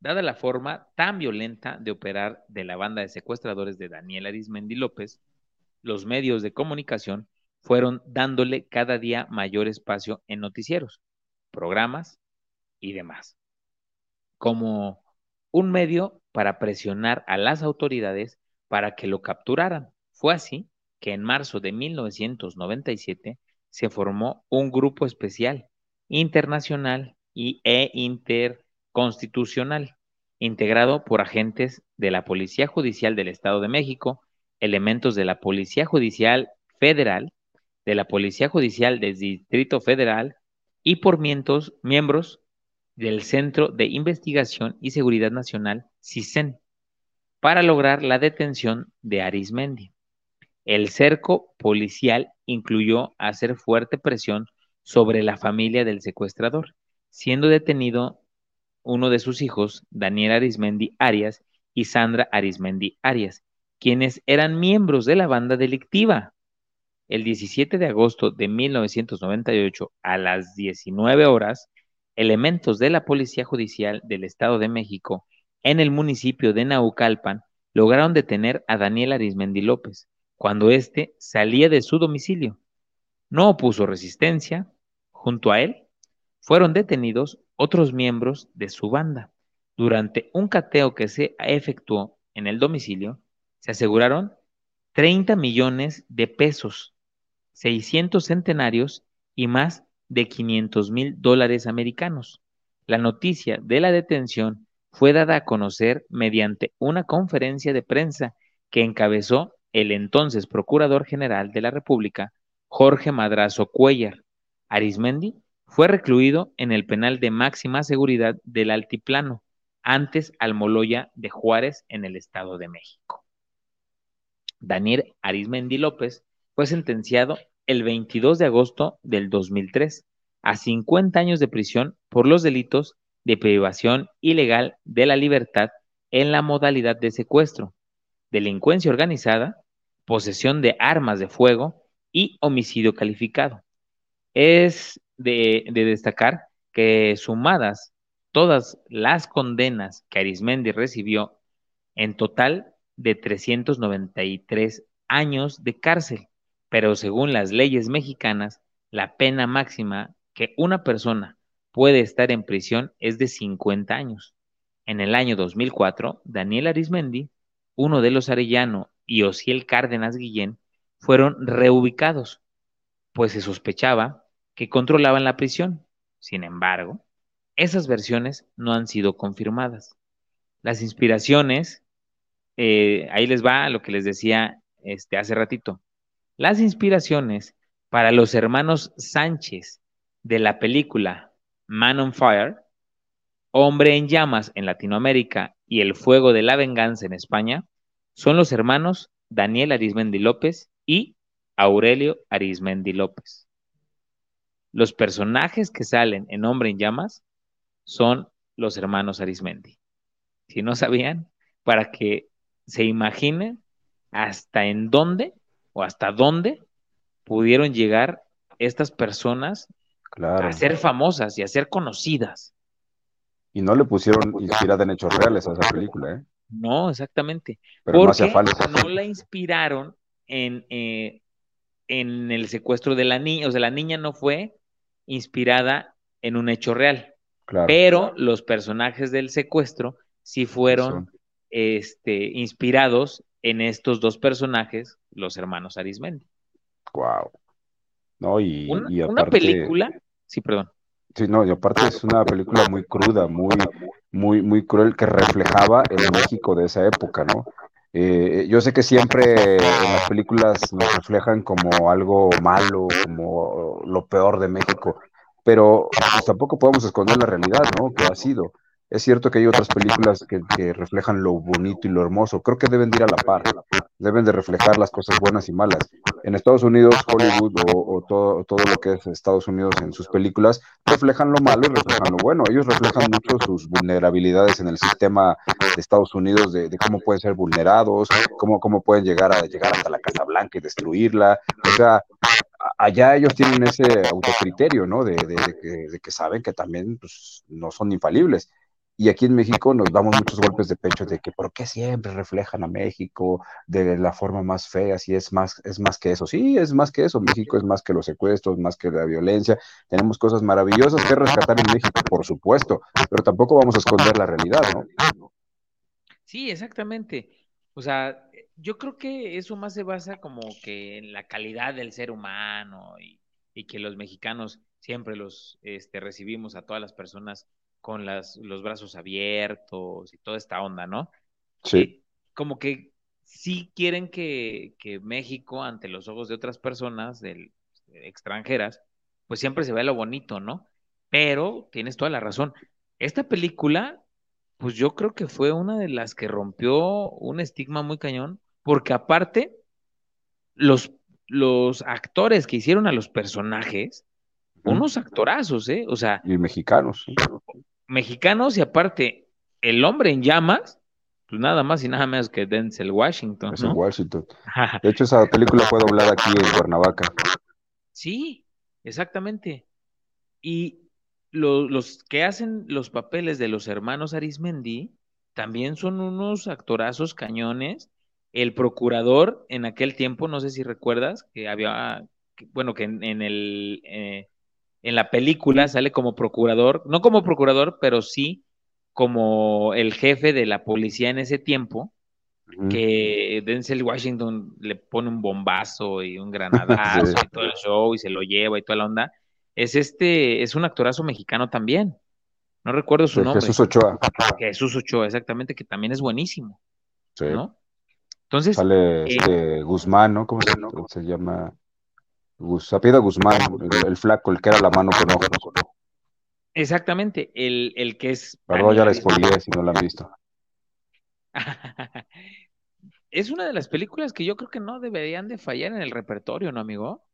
Dada la forma tan violenta de operar de la banda de secuestradores de Daniel Arismendi López, los medios de comunicación fueron dándole cada día mayor espacio en noticieros, programas y demás, como un medio para presionar a las autoridades para que lo capturaran. Fue así que en marzo de 1997 se formó un grupo especial, internacional y, e interconstitucional, integrado por agentes de la Policía Judicial del Estado de México, elementos de la Policía Judicial Federal, de la Policía Judicial del Distrito Federal y por miembros, del Centro de Investigación y Seguridad Nacional, CISEN, para lograr la detención de Arismendi. El cerco policial incluyó hacer fuerte presión sobre la familia del secuestrador, siendo detenido uno de sus hijos, Daniel Arismendi Arias y Sandra Arismendi Arias, quienes eran miembros de la banda delictiva. El 17 de agosto de 1998, a las 19 horas, elementos de la Policía Judicial del Estado de México en el municipio de Naucalpan lograron detener a Daniel Arismendi López, cuando éste salía de su domicilio. No opuso resistencia. Junto a él fueron detenidos otros miembros de su banda. Durante un cateo que se efectuó en el domicilio, se aseguraron 30 millones de pesos, 600 centenarios y más de 500 mil dólares americanos. La noticia de la detención fue dada a conocer mediante una conferencia de prensa que encabezó el entonces Procurador General de la República, Jorge Madrazo Cuellar. Arismendi fue recluido en el penal de máxima seguridad del Altiplano, antes Almoloya de Juárez, en el Estado de México. Daniel Arismendi López fue sentenciado el 22 de agosto del 2003 a 50 años de prisión por los delitos de privación ilegal de la libertad en la modalidad de secuestro, delincuencia organizada, posesión de armas de fuego y homicidio calificado. Es de, destacar que sumadas todas las condenas que Arismendi recibió, en total de 393 años de cárcel, pero según las leyes mexicanas, la pena máxima que una persona puede estar en prisión es de 50 años. En el año 2004, Daniel Arismendi, uno de los Arellano y Osiel Cárdenas Guillén fueron reubicados, pues se sospechaba que controlaban la prisión. Sin embargo, esas versiones no han sido confirmadas. Las inspiraciones eh, ahí les va lo que les decía este, hace ratito. Las inspiraciones para los hermanos Sánchez de la película Man on Fire, Hombre en Llamas en Latinoamérica y El Fuego de la Venganza en España, son los hermanos Daniel Arismendi López y Aurelio Arismendi López. Los personajes que salen en Hombre en Llamas son los hermanos Arismendi. Si no sabían, para que se imaginen hasta en dónde o hasta dónde pudieron llegar estas personas a ser famosas y a ser conocidas. Y no le pusieron inspirada en hechos reales a esa película, ¿eh? No, exactamente. porque no, la inspiraron en, eh, en el secuestro de la niña, o sea, la niña no fue inspirada en un hecho real. Pero los personajes del secuestro sí fueron este, inspirados en estos dos personajes, los hermanos Arismendi. Wow. No, y, una, una película, sí, perdón. Sí, no, y aparte es una película muy cruda, muy, muy, muy cruel, que reflejaba el México de esa época, ¿no? Eh, yo sé que siempre en las películas nos reflejan como algo malo, como lo peor de México, pero pues, tampoco podemos esconder la realidad, ¿no? Que ha sido. Es cierto que hay otras películas que, reflejan lo bonito y lo hermoso. Creo que deben de ir a la par. Deben de reflejar las cosas buenas y malas. En Estados Unidos, Hollywood o, todo, todo, lo que es Estados Unidos en sus películas reflejan lo malo y reflejan lo bueno. Ellos reflejan mucho sus vulnerabilidades en el sistema de Estados Unidos, de, cómo pueden ser vulnerados, cómo, cómo pueden llegar a llegar hasta la Casa Blanca y destruirla. O sea, allá ellos tienen ese autocriterio, ¿no? De, de, que, saben que también pues, no son infalibles. Y aquí en México nos damos muchos golpes de pecho de que por qué siempre reflejan a México de la forma más fea, si es más, es más que eso. Sí, es más que eso. México es más que los secuestros, más que la violencia. Tenemos cosas maravillosas que rescatar en México, por supuesto, pero tampoco vamos a esconder la realidad, ¿no? Sí, exactamente. O sea, yo creo que eso más se basa como que en la calidad del ser humano y, y que los mexicanos siempre los este, recibimos a todas las personas con las, los brazos abiertos y toda esta onda, ¿no? Sí. Eh, como que sí quieren que, México, ante los ojos de otras personas del, extranjeras, pues siempre se vea lo bonito, ¿no? Pero tienes toda la razón. Esta película, pues yo creo que fue una de las que rompió un estigma muy cañón, porque aparte, los, los actores que hicieron a los personajes, unos actorazos, ¿eh? O sea. Y mexicanos. ¿sí? Mexicanos y aparte, el hombre en llamas, pues nada más y nada menos que Denzel Washington. Denzel Washington. De hecho, esa película fue doblada aquí en Cuernavaca. Sí, exactamente. Y los que hacen los papeles de los hermanos Arismendi también son unos actorazos cañones. El procurador en aquel tiempo, no sé si recuerdas, que había, bueno, que en, el, eh, en la película sale como procurador, no como procurador, pero sí como el jefe de la policía en ese tiempo, que Denzel Washington le pone un bombazo y un granadazo y todo el show y se lo lleva y toda la onda. Es este, es un actorazo mexicano también. No recuerdo su nombre. Jesús Ochoa. Jesús Ochoa, exactamente, que también es buenísimo. Sí. ¿no? Entonces. Sale eh, este Guzmán, ¿no? ¿Cómo se llama? Sapida Guzmán, el, flaco, el que era la mano con ojos. Exactamente, el, el que es. Perdón, ya la expolié si no la han visto. es una de las películas que yo creo que no deberían de fallar en el repertorio, ¿no, amigo?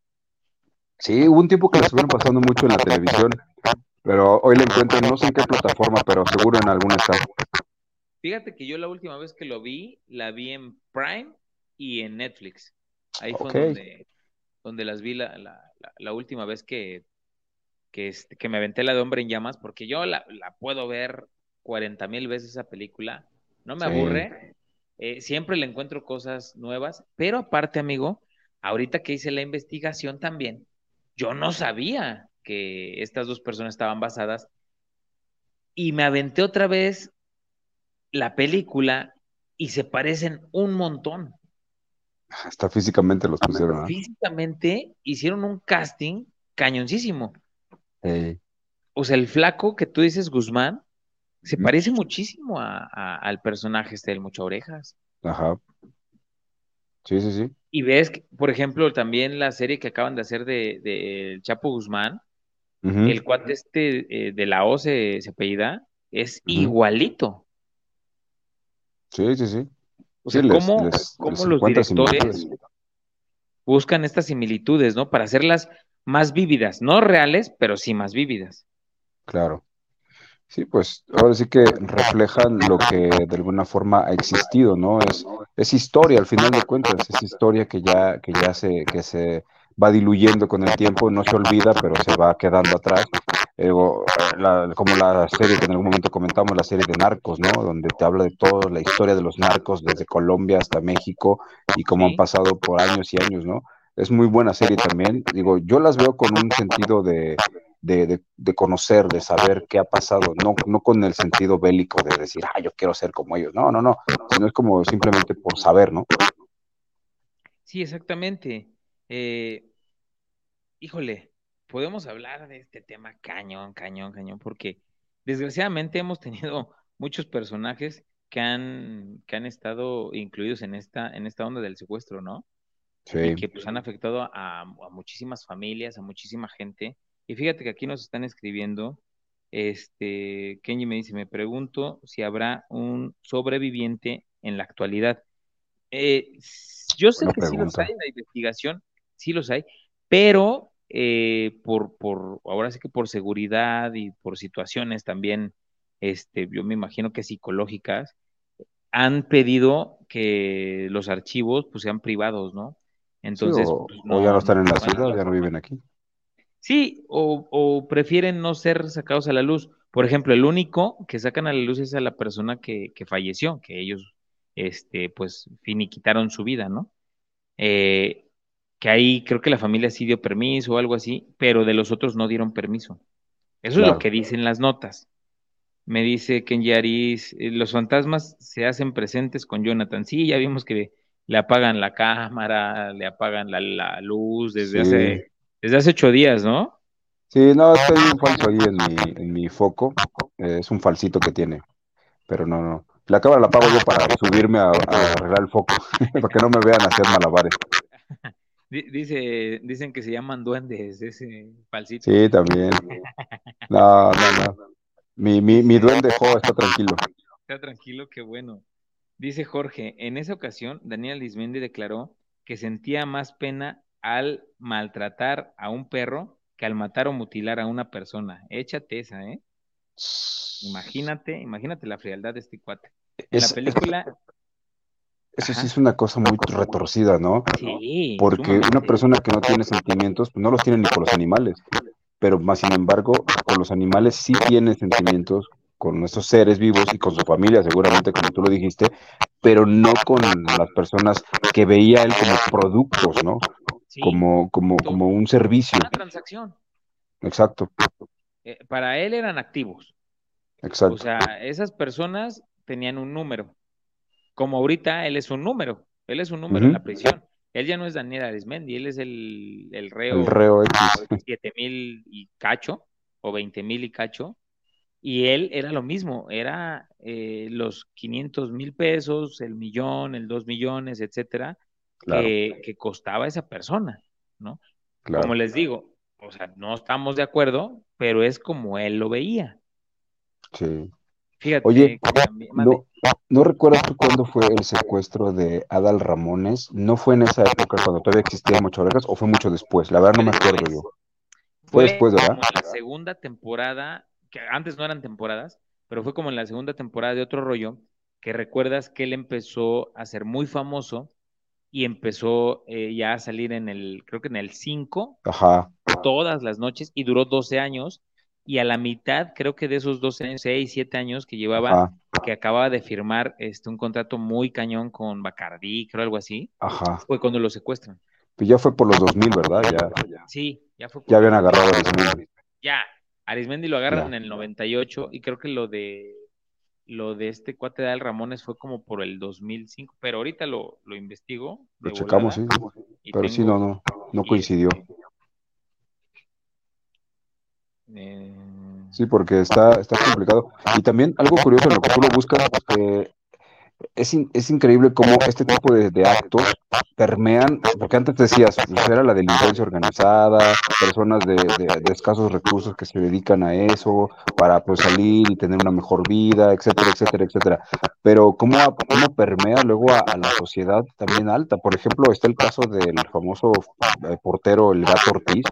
Sí, hubo un tiempo que la estuvieron pasando mucho en la televisión, pero hoy la encuentro, no sé en qué plataforma, pero seguro en alguna está. Fíjate que yo la última vez que lo vi, la vi en Prime y en Netflix. Ahí fue donde donde las vi la, la, última vez que, que, este, que me aventé la de Hombre en Llamas, porque yo la, puedo ver 40 mil veces esa película, no me aburre, eh, siempre le encuentro cosas nuevas, pero aparte, amigo, ahorita que hice la investigación también, yo no sabía que estas dos personas estaban basadas y me aventé otra vez la película y se parecen un montón. Hasta físicamente los pusieron. Físicamente hicieron un casting cañoncísimo. O sea, el flaco que tú dices, Guzmán, se parece muchísimo a, al personaje este del Mucha Orejas. Ajá. Sí, sí, sí. Y ves, por ejemplo, también la serie que acaban de hacer de, de Chapo Guzmán, el cuate este eh, de la O se, se apellida, es igualito. Sí, sí, sí. O sea, ¿cómo, los directores buscan estas similitudes, ¿no? Para hacerlas más vívidas, no reales, pero sí más vívidas. Claro. Sí, pues ahora sí que reflejan lo que de alguna forma ha existido, ¿no? Es, es historia, al final de cuentas, es historia que ya, que ya se, que se va diluyendo con el tiempo, no se olvida, pero se va quedando atrás. Eh, como la serie que en algún momento comentamos, la serie de Narcos, ¿no? Donde te habla de toda la historia de los narcos, desde Colombia hasta México, y cómo han pasado por años y años, ¿no? Es muy buena serie también. Digo, yo las veo con un sentido de, de, de, conocer, de saber qué ha pasado, no, no con el sentido bélico de decir, ah, yo quiero ser como ellos, no, no, no, sino es como simplemente por saber, ¿no? Sí, exactamente. Eh, híjole, podemos hablar de este tema cañón, cañón, cañón, porque desgraciadamente hemos tenido muchos personajes que han, que han estado incluidos en esta, en esta onda del secuestro, ¿no? Sí. Y que pues han afectado a, a muchísimas familias, a muchísima gente y fíjate que aquí nos están escribiendo, este, Kenji me dice, me pregunto si habrá un sobreviviente en la actualidad. Eh, yo sé que sí los hay en la investigación, sí los hay, pero eh, por, por, ahora sí que por seguridad y por situaciones también, este, yo me imagino que psicológicas, han pedido que los archivos pues sean privados, ¿no? Entonces, pues, o, ya no están en la ciudad, ya no viven aquí. Sí, o, prefieren no ser sacados a la luz. Por ejemplo, el único que sacan a la luz es a la persona que, falleció, que ellos, este, pues, finiquitaron su vida, ¿no? Eh, que ahí creo que la familia sí dio permiso o algo así, pero de los otros no dieron permiso. Eso es lo que dicen las notas. Me dice Ken Yaris, eh, los fantasmas se hacen presentes con Jonathan. Sí, ya vimos que le apagan la cámara, le apagan la, luz desde hace desde hace ocho días, ¿no? Sí, no, estoy un falso ahí en mi, en mi foco. es un falsito que tiene. Pero no, no. La cámara la apago yo para subirme a, arreglar el foco, para que no me vean hacer malabares. Dice, dicen que se llaman duendes, ese falsito. Sí, también. No, no, no. Mi, mi, mi duende Jo está tranquilo. Está tranquilo, qué bueno. Dice Jorge, en esa ocasión, Daniel Lismendi declaró que sentía más pena al maltratar a un perro que al matar o mutilar a una persona. Échate esa, ¿eh? Imagínate, imagínate la frialdad de este cuate. En la película. Eso sí es una cosa muy retorcida, ¿no? Sí. Porque una persona que no tiene sentimientos, pues no los tiene ni con los animales. Pero más sin embargo, con los animales sí tiene sentimientos, con nuestros seres vivos y con su familia, seguramente, como tú lo dijiste, pero no con las personas que veía él como productos, ¿no? como, como, como un servicio. Una transacción. Exacto. Eh, para él eran activos. Exacto. O sea, esas personas tenían un número. Como ahorita él es un número. Él es un número en la prisión. Él ya no es Daniel Arismendi, él es el, el reo. El reo X. Siete mil y cacho, o veinte mil y cacho. Y él era lo mismo, era eh, los 500 mil pesos, el millón, el dos millones, etcétera, que, costaba esa persona, ¿no? Como les digo, o sea, no estamos de acuerdo, pero es como él lo veía. Sí. Fíjate, Oye, no, no, recuerdas tú cuándo fue el secuestro de Adal Ramones? ¿No fue en esa época cuando todavía existían mucho o fue mucho después? La verdad no me acuerdo yo. Fue, después, ¿verdad? Como la segunda temporada, que antes no eran temporadas, pero fue como en la segunda temporada de otro rollo, que recuerdas que él empezó a ser muy famoso y empezó eh, ya a salir en el, creo que en el 5, todas las noches y duró 12 años y a la mitad, creo que de esos 12 años, 6, 7 años que llevaba, que acababa de firmar este, un contrato muy cañón con Bacardi, creo algo así, fue cuando lo secuestran. Pues ya fue por los 2000, ¿verdad? Ya, Sí, ya fue. ya habían agarrado a Arismendi. Ya, Arismendi lo agarran en el 98 y creo que lo de lo de este cuate de Al Ramones fue como por el 2005, pero ahorita lo, lo investigo. Lo checamos, sí. Pero sí, no, no, no coincidió. Eh, sí, porque está, está complicado. Y también algo curioso en lo que tú lo buscas, eh, es, es increíble cómo este tipo de, actos permean, porque antes decías, pues, era la delincuencia organizada, personas de, escasos recursos que se dedican a eso para pues, salir y tener una mejor vida, etcétera, etcétera, etcétera. Pero cómo, cómo permea luego a, la sociedad también alta. Por ejemplo, está el caso del famoso eh, portero, el Gato Ortiz,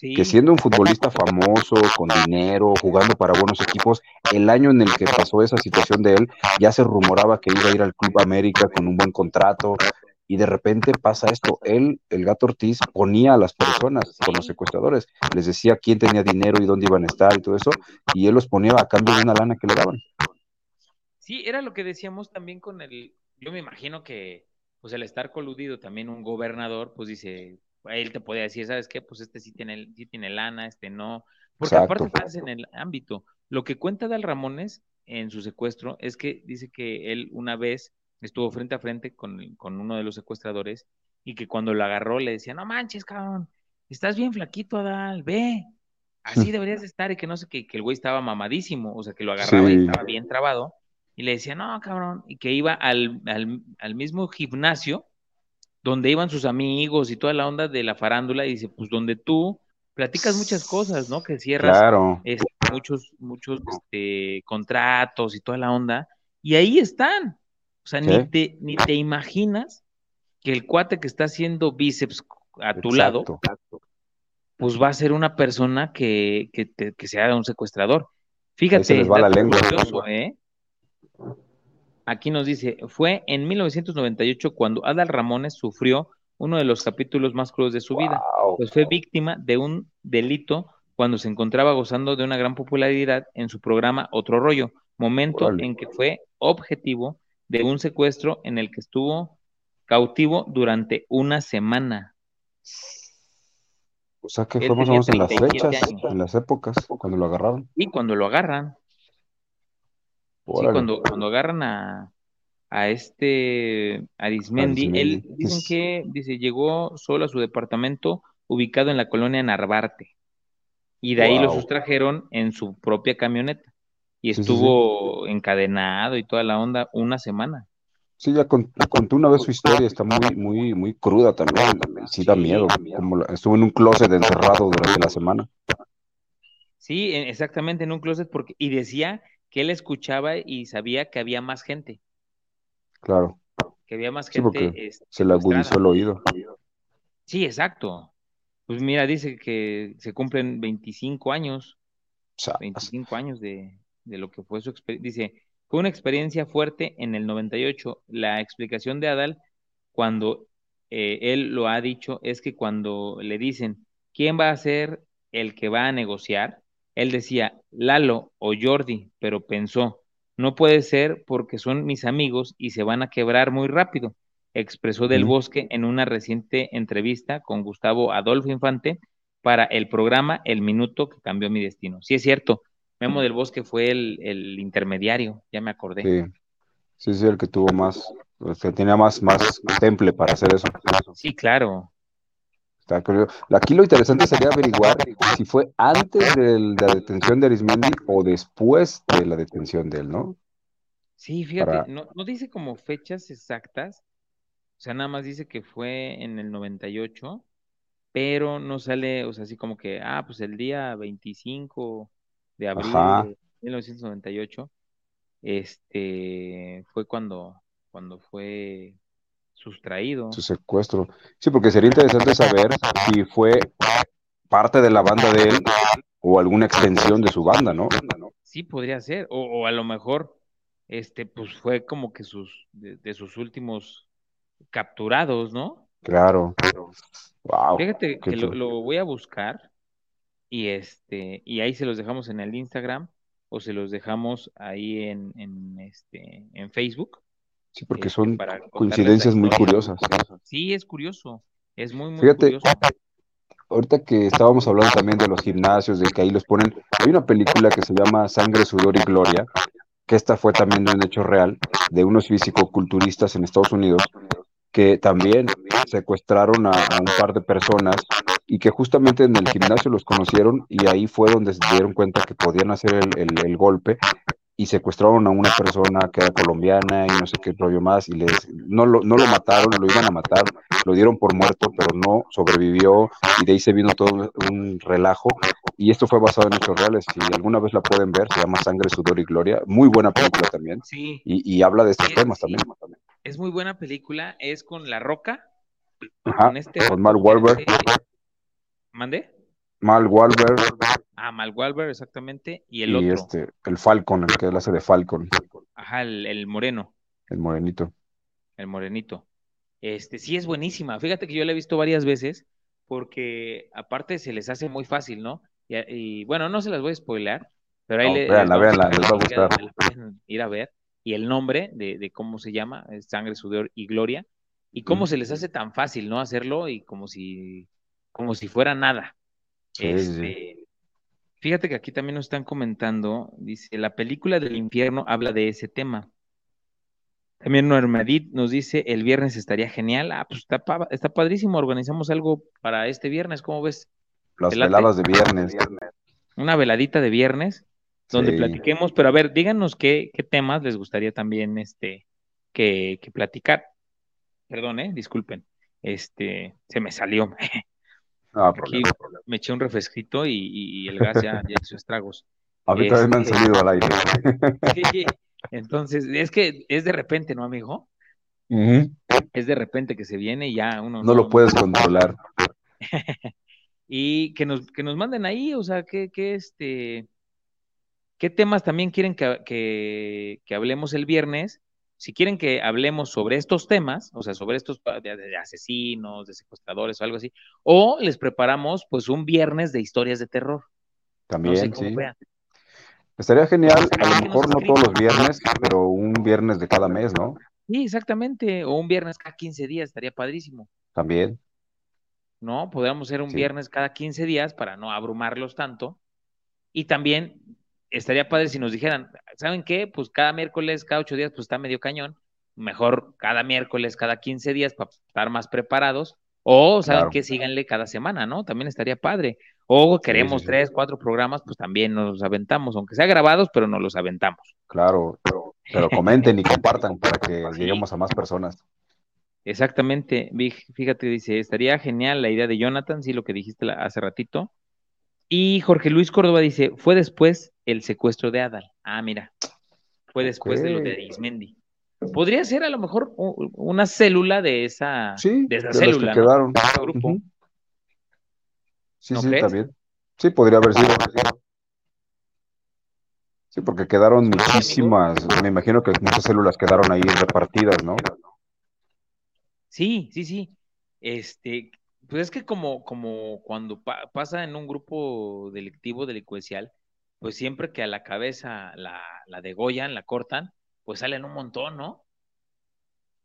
que siendo un futbolista famoso, con dinero, jugando para buenos equipos, el año en el que pasó esa situación de él, ya se rumoraba que iba a ir al Club América con un buen contrato, y de repente pasa esto. Él, el gato Ortiz, ponía a las personas con los secuestradores, les decía quién tenía dinero y dónde iban a estar y todo eso, y él los ponía a cambio de una lana que le daban. Sí, era lo que decíamos también con el, yo me imagino que, pues el estar coludido también un gobernador, pues dice, él te podía decir, ¿sabes qué? Pues este sí tiene, sí tiene lana, este no. Porque aparte estás en el ámbito. Lo que cuenta Dal Ramones en su secuestro es que dice que él una vez estuvo frente a frente con, con uno de los secuestradores y que cuando lo agarró le decía, no manches, cabrón, estás bien flaquito, Adal, ve, así deberías estar y que no sé, que, que el güey estaba mamadísimo, o sea, que lo agarraba y estaba bien trabado y le decía, no, cabrón, y que iba al, al, al mismo gimnasio donde iban sus amigos y toda la onda de la farándula, y dice, pues donde tú platicas muchas cosas, ¿no? Que cierras este, muchos, muchos este, contratos y toda la onda, y ahí están. O sea, ni, te, ni te imaginas que el cuate que está haciendo bíceps a tu lado, pues va a ser una persona que, que, que sea un secuestrador. Fíjate, se va la lengua. ¿eh? Aquí nos dice, fue en 1998 cuando Adal Ramones sufrió uno de los capítulos más crudos de su vida, pues fue víctima de un delito cuando se encontraba gozando de una gran popularidad en su programa Otro Rollo, momento en que fue objetivo de un secuestro en el que estuvo cautivo durante una semana. O sea que fue más o menos en las fechas, en las épocas, cuando lo agarraron. Y cuando lo agarran. Sí, cuando, cuando agarran a, a este Arismendi, él dicen que dice llegó solo a su departamento ubicado en la colonia Narvarte y de ahí lo sustrajeron en su propia camioneta y estuvo encadenado y toda la onda una semana. Sí, ya contó una vez su historia, está muy, muy, muy cruda también, sí da miedo, como estuvo en un closet encerrado durante la semana. Sí, exactamente, en un closet, porque, y decía que él escuchaba y sabía que había más gente. Claro. Que había más gente. Este, se le agudizó el oído. Sí, exacto. Pues mira, dice que se cumplen 25 años. 25 años de, de lo que fue su experiencia. Dice, fue una experiencia fuerte en el 98. La explicación de Adal, cuando eh, él lo ha dicho, es que cuando le dicen, ¿quién va a ser el que va a negociar? Él decía Lalo o Jordi, pero pensó, no puede ser porque son mis amigos y se van a quebrar muy rápido, expresó Del Bosque en una reciente entrevista con Gustavo Adolfo Infante para el programa El Minuto que cambió mi destino. Sí es cierto, Memo del Bosque fue el, intermediario, ya me acordé. Sí. Sí, sí, el que tuvo más, el que tenía más, más temple para hacer eso. Sí, claro. Aquí lo interesante sería averiguar si fue antes de la detención de Arismendi o después de la detención de él, ¿no? Sí, fíjate, no, dice como fechas exactas, o sea, nada más dice que fue en el 98, pero no sale, o sea, así como que, ah, pues el día 25 de abril de 1998, este, fue cuando, cuando fue sustraído. Su secuestro. Sí, porque sería interesante saber si fue parte de la banda de él o alguna extensión de su banda, ¿no? Sí, podría ser. O, a lo mejor, este, pues fue como que sus, de, sus últimos capturados, ¿no? Claro. Wow. Fíjate que lo, voy a buscar y este, y ahí se los dejamos en el Instagram o se los dejamos ahí en, en este, en Facebook Sí, porque este, son coincidencias muy curiosas. Sí, es curioso. Es muy, muy Fíjate, ahorita que estábamos hablando también de los gimnasios, de que ahí los ponen, hay una película que se llama Sangre, Sudor y Gloria, que esta fue también de un hecho real, de unos físico-culturistas en Estados Unidos, que también secuestraron a, un par de personas y que justamente en el gimnasio los conocieron y ahí fue donde se dieron cuenta que podían hacer el golpe y secuestraron a una persona que era colombiana y no sé qué rollo más y les no lo, no lo mataron, lo iban a matar, lo dieron por muerto, pero no sobrevivió y de ahí se vino todo un relajo y esto fue basado en hechos reales. Si alguna vez la pueden ver, se llama Sangre, Sudor y Gloria, muy buena película también. Sí. Y, habla de estos temas también. Es muy buena película, es con La Roca, Ajá, con, este, con Mark Wahlberg. ¿Mande? Mal Wahlberg. Ah, Mal Wahlberg, exactamente. Y el otro. este, el Falcon, el que él hace de Falcon. Ajá, el, moreno. El morenito. El morenito. Este, sí es buenísima. Fíjate que yo la he visto varias veces porque aparte se les hace muy fácil, ¿no? Y, bueno, no se las voy a spoiler, pero ahí les, véanla, véanla, les va a gustar. Ir a ver. Y el nombre de, de cómo se llama, es Sangre, Sudor y Gloria. Y cómo se les hace tan fácil, ¿no? Hacerlo y como si, como si fuera nada. Este, fíjate que aquí también nos están comentando, dice, la película del infierno habla de ese tema. También Normadit nos dice, el viernes estaría genial. Ah, pues está, está padrísimo, organizamos algo para este viernes, ¿cómo ves? Las veladas de viernes. Una veladita de viernes, donde platiquemos, pero a ver, díganos qué, qué temas les gustaría también este, que, que platicar. Perdón, eh, disculpen. Este, se me salió. Aquí me eché un refresquito y, el gas ya, hizo estragos. A mí también me han este, salido al aire. Entonces, es que es de repente, ¿no, amigo? Es de repente que se viene y ya uno. No, lo puedes controlar. y que nos, que nos manden ahí, o sea, que, que este. ¿Qué temas también quieren que, que, que hablemos el viernes? Si quieren que hablemos sobre estos temas, o sea, sobre estos de, asesinos, de secuestradores o algo así, o les preparamos pues un viernes de historias de terror. También, sí. Estaría genial, a lo mejor no todos los viernes, pero un viernes de cada mes, ¿no? Sí, exactamente, o un viernes cada 15 días, estaría padrísimo. También. ¿No? Podríamos hacer un viernes cada 15 días para no abrumarlos tanto. Y también estaría padre si nos dijeran, ¿saben qué? Pues cada miércoles, cada ocho días, pues está medio cañón. Mejor cada miércoles, cada quince días para estar más preparados. O, ¿saben qué? Síganle cada semana, ¿no? También estaría padre. O queremos tres, cuatro programas, pues también nos los aventamos, aunque sea grabados, pero nos los aventamos. Claro, pero, pero comenten y compartan para que lleguemos a más personas. Exactamente, fíjate, dice, estaría genial la idea de Jonathan, sí, lo que dijiste hace ratito, y Jorge Luis Córdoba dice, fue después el secuestro de Adal. Ah, mira, fue después de lo de Ismendi. Podría ser a lo mejor una célula de esa, de esa célula. que quedaron. Grupo. Sí, sí, bien. Sí, podría haber sido. Sí, porque quedaron muchísimas, me imagino que muchas células quedaron ahí repartidas, ¿no? Sí, sí, sí. Este, pues es que como, como cuando pasa en un grupo delictivo, delincuencial, pues siempre que a la cabeza la, la degollan, la cortan, pues salen un montón, ¿no?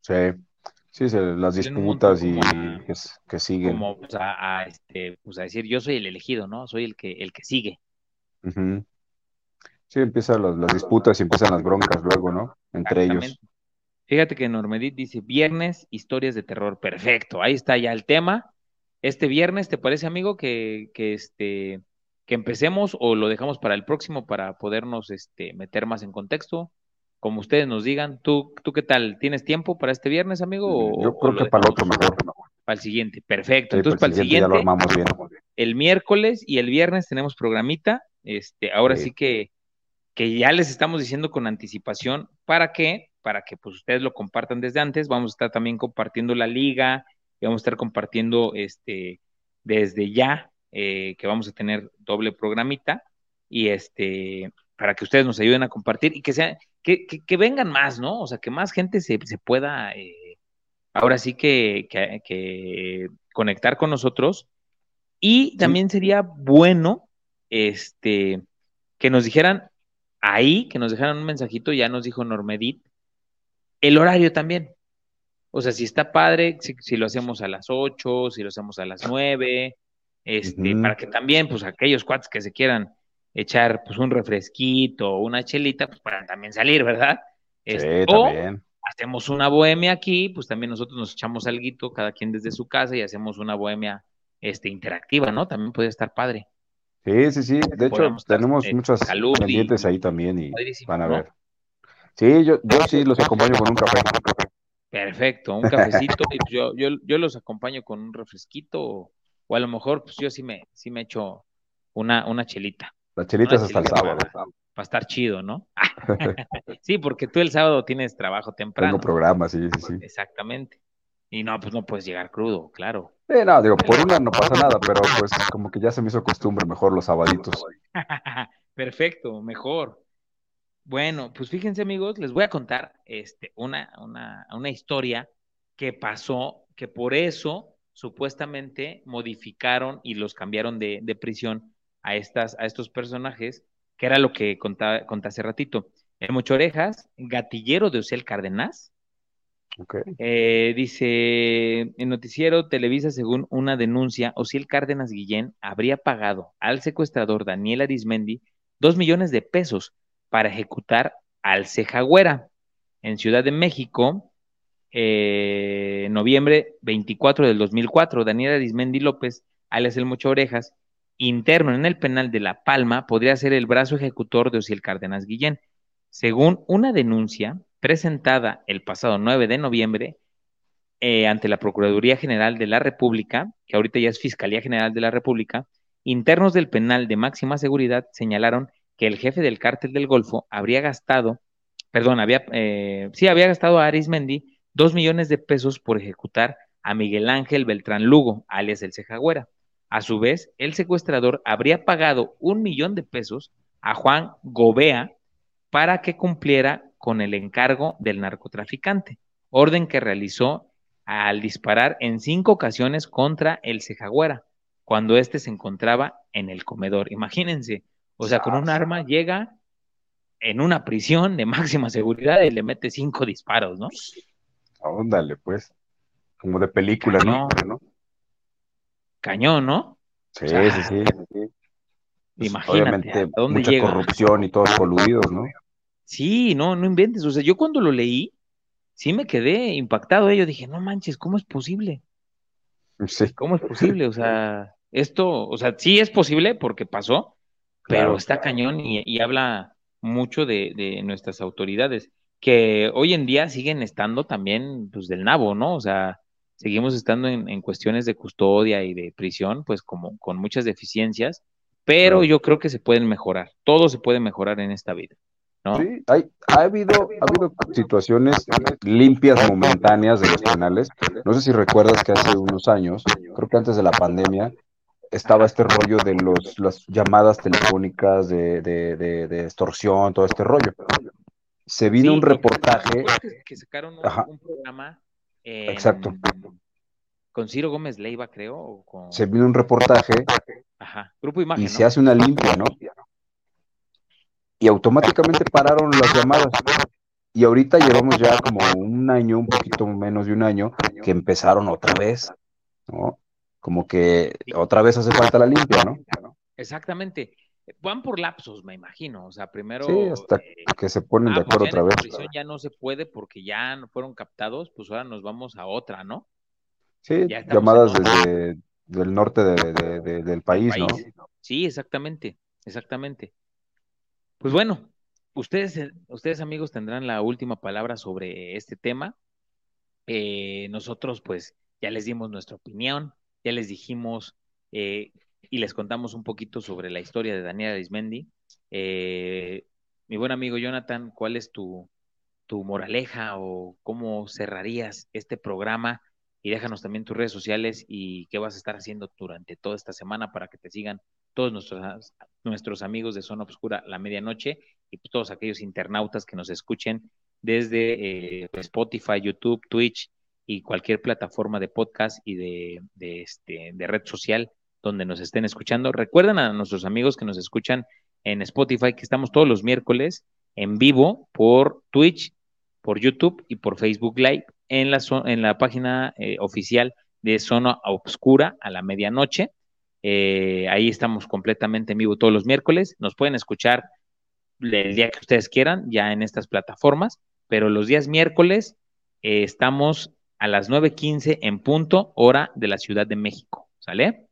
Sí, sí, las disputas y que, siguen. Como pues, a, este, pues a decir, yo soy el elegido, ¿no? Soy el que, el que sigue. Sí, empiezan las, las, disputas y empiezan las broncas luego, ¿no? Entre ellos. Fíjate que Normedit dice, viernes, historias de terror. Perfecto, ahí está ya el tema este viernes, ¿te parece, amigo, que, que, este, que empecemos o lo dejamos para el próximo para podernos este, meter más en contexto? Como ustedes nos digan, ¿tú, tú qué tal? ¿Tienes tiempo para este viernes, amigo? Yo creo que para el otro mejor. Para el siguiente, perfecto. Entonces, para el siguiente, ya lo armamos bien. el miércoles y el viernes tenemos programita. Este, ahora sí, que, que ya les estamos diciendo con anticipación para que, para que pues ustedes lo compartan desde antes. Vamos a estar también compartiendo la liga, y vamos a estar compartiendo este, desde ya eh, que vamos a tener doble programita y este, para que ustedes nos ayuden a compartir y que, sea, que, que, vengan más, ¿no? O sea, que más gente se, se pueda eh, ahora sí que, que, conectar con nosotros. Y también sería bueno este, que nos dijeran ahí, que nos dejaran un mensajito, ya nos dijo Normedit, el horario también. O sea, si está padre, si, lo hacemos a las 8, si lo hacemos a las 9, este, para que también, pues, aquellos cuates que se quieran echar, pues, un refresquito o una chelita, pues, para también salir, ¿verdad? Este, sí, también. hacemos una bohemia aquí, pues, también nosotros nos echamos algo, cada quien desde su casa, y hacemos una bohemia, este, interactiva, ¿no? También puede estar padre. Sí, sí, sí. De hecho, tenemos eh, muchas pendientes ahí también y van a ver. Sí, yo, yo sí los acompaño con un café. Perfecto, un cafecito. y yo, yo, yo los acompaño con un refresquito o, o, a lo mejor pues yo sí me, sí me echo una, una chelita. La chelita es hasta el sábado. Para, estar chido, ¿no? sí, porque tú el sábado tienes trabajo temprano. Tengo programa, sí, sí, sí. Exactamente. Y no, pues no puedes llegar crudo, claro. Eh, no, digo, por una no pasa nada, pero pues como que ya se me hizo costumbre mejor los sabaditos. Perfecto, mejor. Bueno, pues fíjense amigos, les voy a contar este, una, una, una historia que pasó, que por eso supuestamente modificaron y los cambiaron de, de prisión a, estas, a estos personajes, que era lo que conté hace ratito. El Mucho Orejas, gatillero de Ociel Cárdenas, eh, dice, en noticiero Televisa, según una denuncia, Osiel Cárdenas Guillén habría pagado al secuestrador Daniel Arismendi dos millones de pesos para ejecutar al Cejagüera en Ciudad de México, eh, noviembre 24 del 2004. Daniel Arismendi López, alias el Mucho Orejas, interno en el penal de La Palma, podría ser el brazo ejecutor de Osiel Cárdenas Guillén. Según una denuncia, presentada el pasado 9 de noviembre eh, ante la Procuraduría General de la República, que ahorita ya es Fiscalía General de la República, internos del penal de máxima seguridad señalaron que el jefe del cártel del Golfo habría gastado, perdón, había, eh, sí, había gastado a Arismendi dos millones de pesos por ejecutar a Miguel Ángel Beltrán Lugo, alias el Cejagüera. A su vez, el secuestrador habría pagado un millón de pesos a Juan Gobea para que cumpliera con el encargo del narcotraficante, orden que realizó al disparar en cinco ocasiones contra el Cejagüera, cuando éste se encontraba en el comedor. Imagínense, o sea, con un arma llega en una prisión de máxima seguridad y le mete cinco disparos, ¿no? Óndale, pues, como de película, ¿no? Cañón, ¿no? Sí, sí, sí, pues, Imagínate, mucha corrupción y todos coludidos, ¿no? Sí, no, no inventes. O sea, yo cuando lo leí, sí me quedé impactado. ¿eh? Yo dije, no manches, ¿cómo es posible? Sí. ¿Cómo es posible? O sea, esto, o sea, sí es posible porque pasó, pero está cañón y, habla mucho de, nuestras autoridades, que hoy en día siguen estando también, pues, del nabo, ¿no? O sea, seguimos estando en, cuestiones de custodia y de prisión, pues, como con muchas deficiencias, pero yo creo que se pueden mejorar. Todo se puede mejorar en esta vida. Sí, hay, ha, habido, ha habido situaciones limpias momentáneas de los penales. No sé si recuerdas que hace unos años, creo que antes de la pandemia, estaba este rollo de los, las llamadas telefónicas de, de, extorsión, todo este rollo. Se vino un reportaje. Que, sacaron un, programa. Exacto. Con Ciro Gómez Leiva, creo. Se vino un reportaje. Ajá. Grupo Imagen. Y se hace una limpia, ¿no? y automáticamente pararon las llamadas. Y ahorita llevamos ya como un año, un poquito menos de un año, que empezaron otra vez, ¿no? Como que otra vez hace falta la limpia, ¿no? Exactamente. Van por lapsos, me imagino. O sea, primero. Sí, hasta eh, que se ponen de ah, pues acuerdo otra vez. prisión ya no se puede porque ya no fueron captados, pues ahora nos vamos a otra, ¿no? Sí, llamadas desde el norte del país, ¿no? Sí, exactamente, exactamente. Pues bueno, ustedes, ustedes amigos tendrán la última palabra sobre este tema. Eh, nosotros pues ya les dimos nuestra opinión, ya les dijimos eh, y les contamos un poquito sobre la historia de Daniela Arismendi. mi buen amigo Jonathan, ¿cuál es tu, tu moraleja o cómo cerrarías este programa? Y déjanos también tus redes sociales y qué vas a estar haciendo durante toda esta semana para que te sigan todos nuestros, nuestros amigos de Zona Obscura la medianoche y todos aquellos internautas que nos escuchen desde eh, Spotify, YouTube, Twitch y cualquier plataforma de podcast y de, este, de red social donde nos estén escuchando. Recuerden a nuestros amigos que nos escuchan en Spotify que estamos todos los miércoles en vivo por Twitch, por YouTube y por Facebook Live en la, en la página eh, oficial de Zona Obscura a la medianoche. Eh, ahí estamos completamente en vivo todos los miércoles. Nos pueden escuchar el día que ustedes quieran, ya en estas plataformas, pero los días miércoles eh, estamos a las 9.15 en punto, hora de la Ciudad de México. ¿Sale?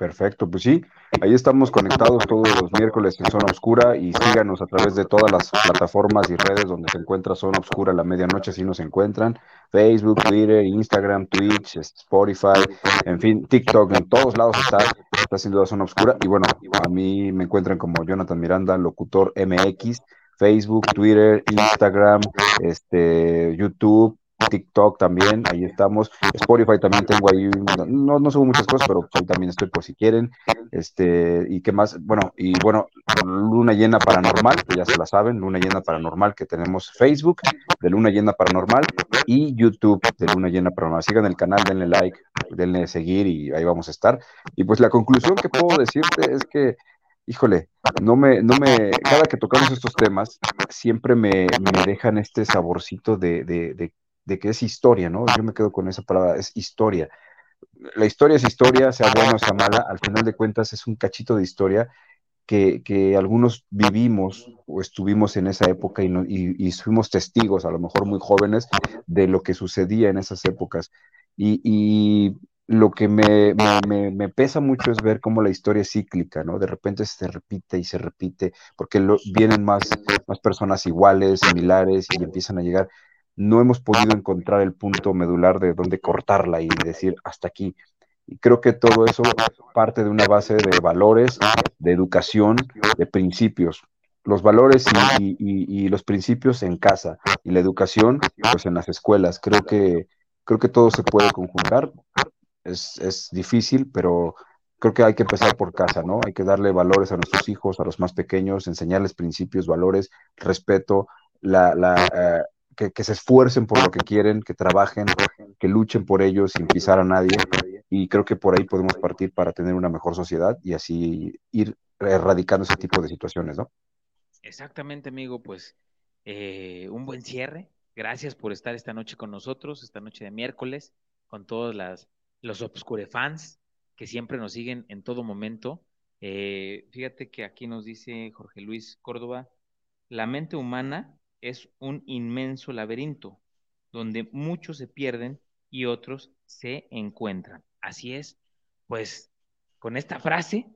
Perfecto, pues sí, ahí estamos conectados todos los miércoles en Zona Oscura y síganos a través de todas las plataformas y redes donde se encuentra Zona Oscura a la medianoche, si nos encuentran, Facebook, Twitter, Instagram, Twitch, Spotify, en fin, TikTok, en todos lados está, está sin duda Zona Oscura y bueno, a mí me encuentran como Jonathan Miranda, locutor MX, Facebook, Twitter, Instagram, este, YouTube, TikTok también, ahí estamos. Spotify también tengo ahí, no, no subo muchas cosas, pero ahí también estoy por si quieren. Este, y qué más, bueno, y bueno, Luna Llena Paranormal, que ya se la saben, Luna Llena Paranormal, que tenemos Facebook de Luna Llena Paranormal y YouTube de Luna Llena Paranormal. Sigan el canal, denle like, denle seguir y ahí vamos a estar. Y pues la conclusión que puedo decirte es que híjole, no me, no me, cada que tocamos estos temas, siempre me, me dejan este saborcito de, de, de, de que es historia, ¿no? Yo me quedo con esa palabra, es historia. La historia es historia, sea buena o sea mala, al final de cuentas es un cachito de historia que, que algunos vivimos o estuvimos en esa época y, no, y, y, fuimos testigos, a lo mejor muy jóvenes, de lo que sucedía en esas épocas. Y, y lo que me, me, me, pesa mucho es ver cómo la historia es cíclica, ¿no? De repente se repite y se repite, porque lo, vienen más, más personas iguales, similares, y empiezan a llegar no hemos podido encontrar el punto medular de dónde cortarla y decir hasta aquí. Y creo que todo eso parte de una base de valores, de educación, de principios. Los valores y, y, y, los principios en casa y la educación, pues en las escuelas. Creo que, creo que todo se puede conjuntar. Es, es difícil, pero creo que hay que empezar por casa, ¿no? Hay que darle valores a nuestros hijos, a los más pequeños, enseñarles principios, valores, respeto, la, la, uh, que, se esfuercen por lo que quieren, que trabajen, que luchen por ellos sin pisar a nadie. Y creo que por ahí podemos partir para tener una mejor sociedad y así ir erradicando ese tipo de situaciones, ¿no? Exactamente, amigo. Pues eh, un buen cierre. Gracias por estar esta noche con nosotros, esta noche de miércoles, con todos las, los Obscure fans que siempre nos siguen en todo momento. Eh, fíjate que aquí nos dice Jorge Luis Córdoba, la mente humana es un inmenso laberinto donde muchos se pierden y otros se encuentran. Así es, pues con esta frase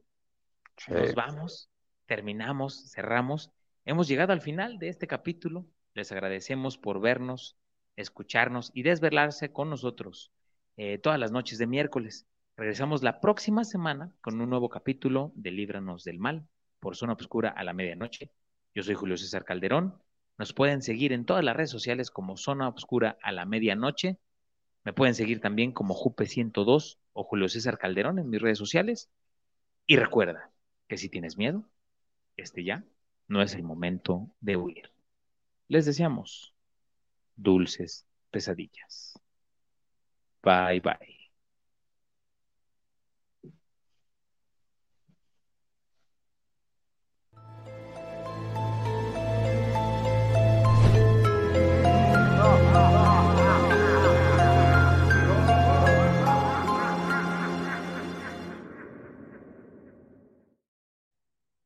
sí. nos vamos, terminamos, cerramos. Hemos llegado al final de este capítulo. Les agradecemos por vernos, escucharnos y desvelarse con nosotros eh, todas las noches de miércoles. Regresamos la próxima semana con un nuevo capítulo de Líbranos del Mal por Zona Oscura a la medianoche. Yo soy Julio César Calderón nos pueden seguir en todas las redes sociales como Zona Obscura a la medianoche. Me pueden seguir también como Jupe102 o Julio César Calderón en mis redes sociales. Y recuerda que si tienes miedo, este ya no es el momento de huir. Les deseamos dulces pesadillas. Bye bye.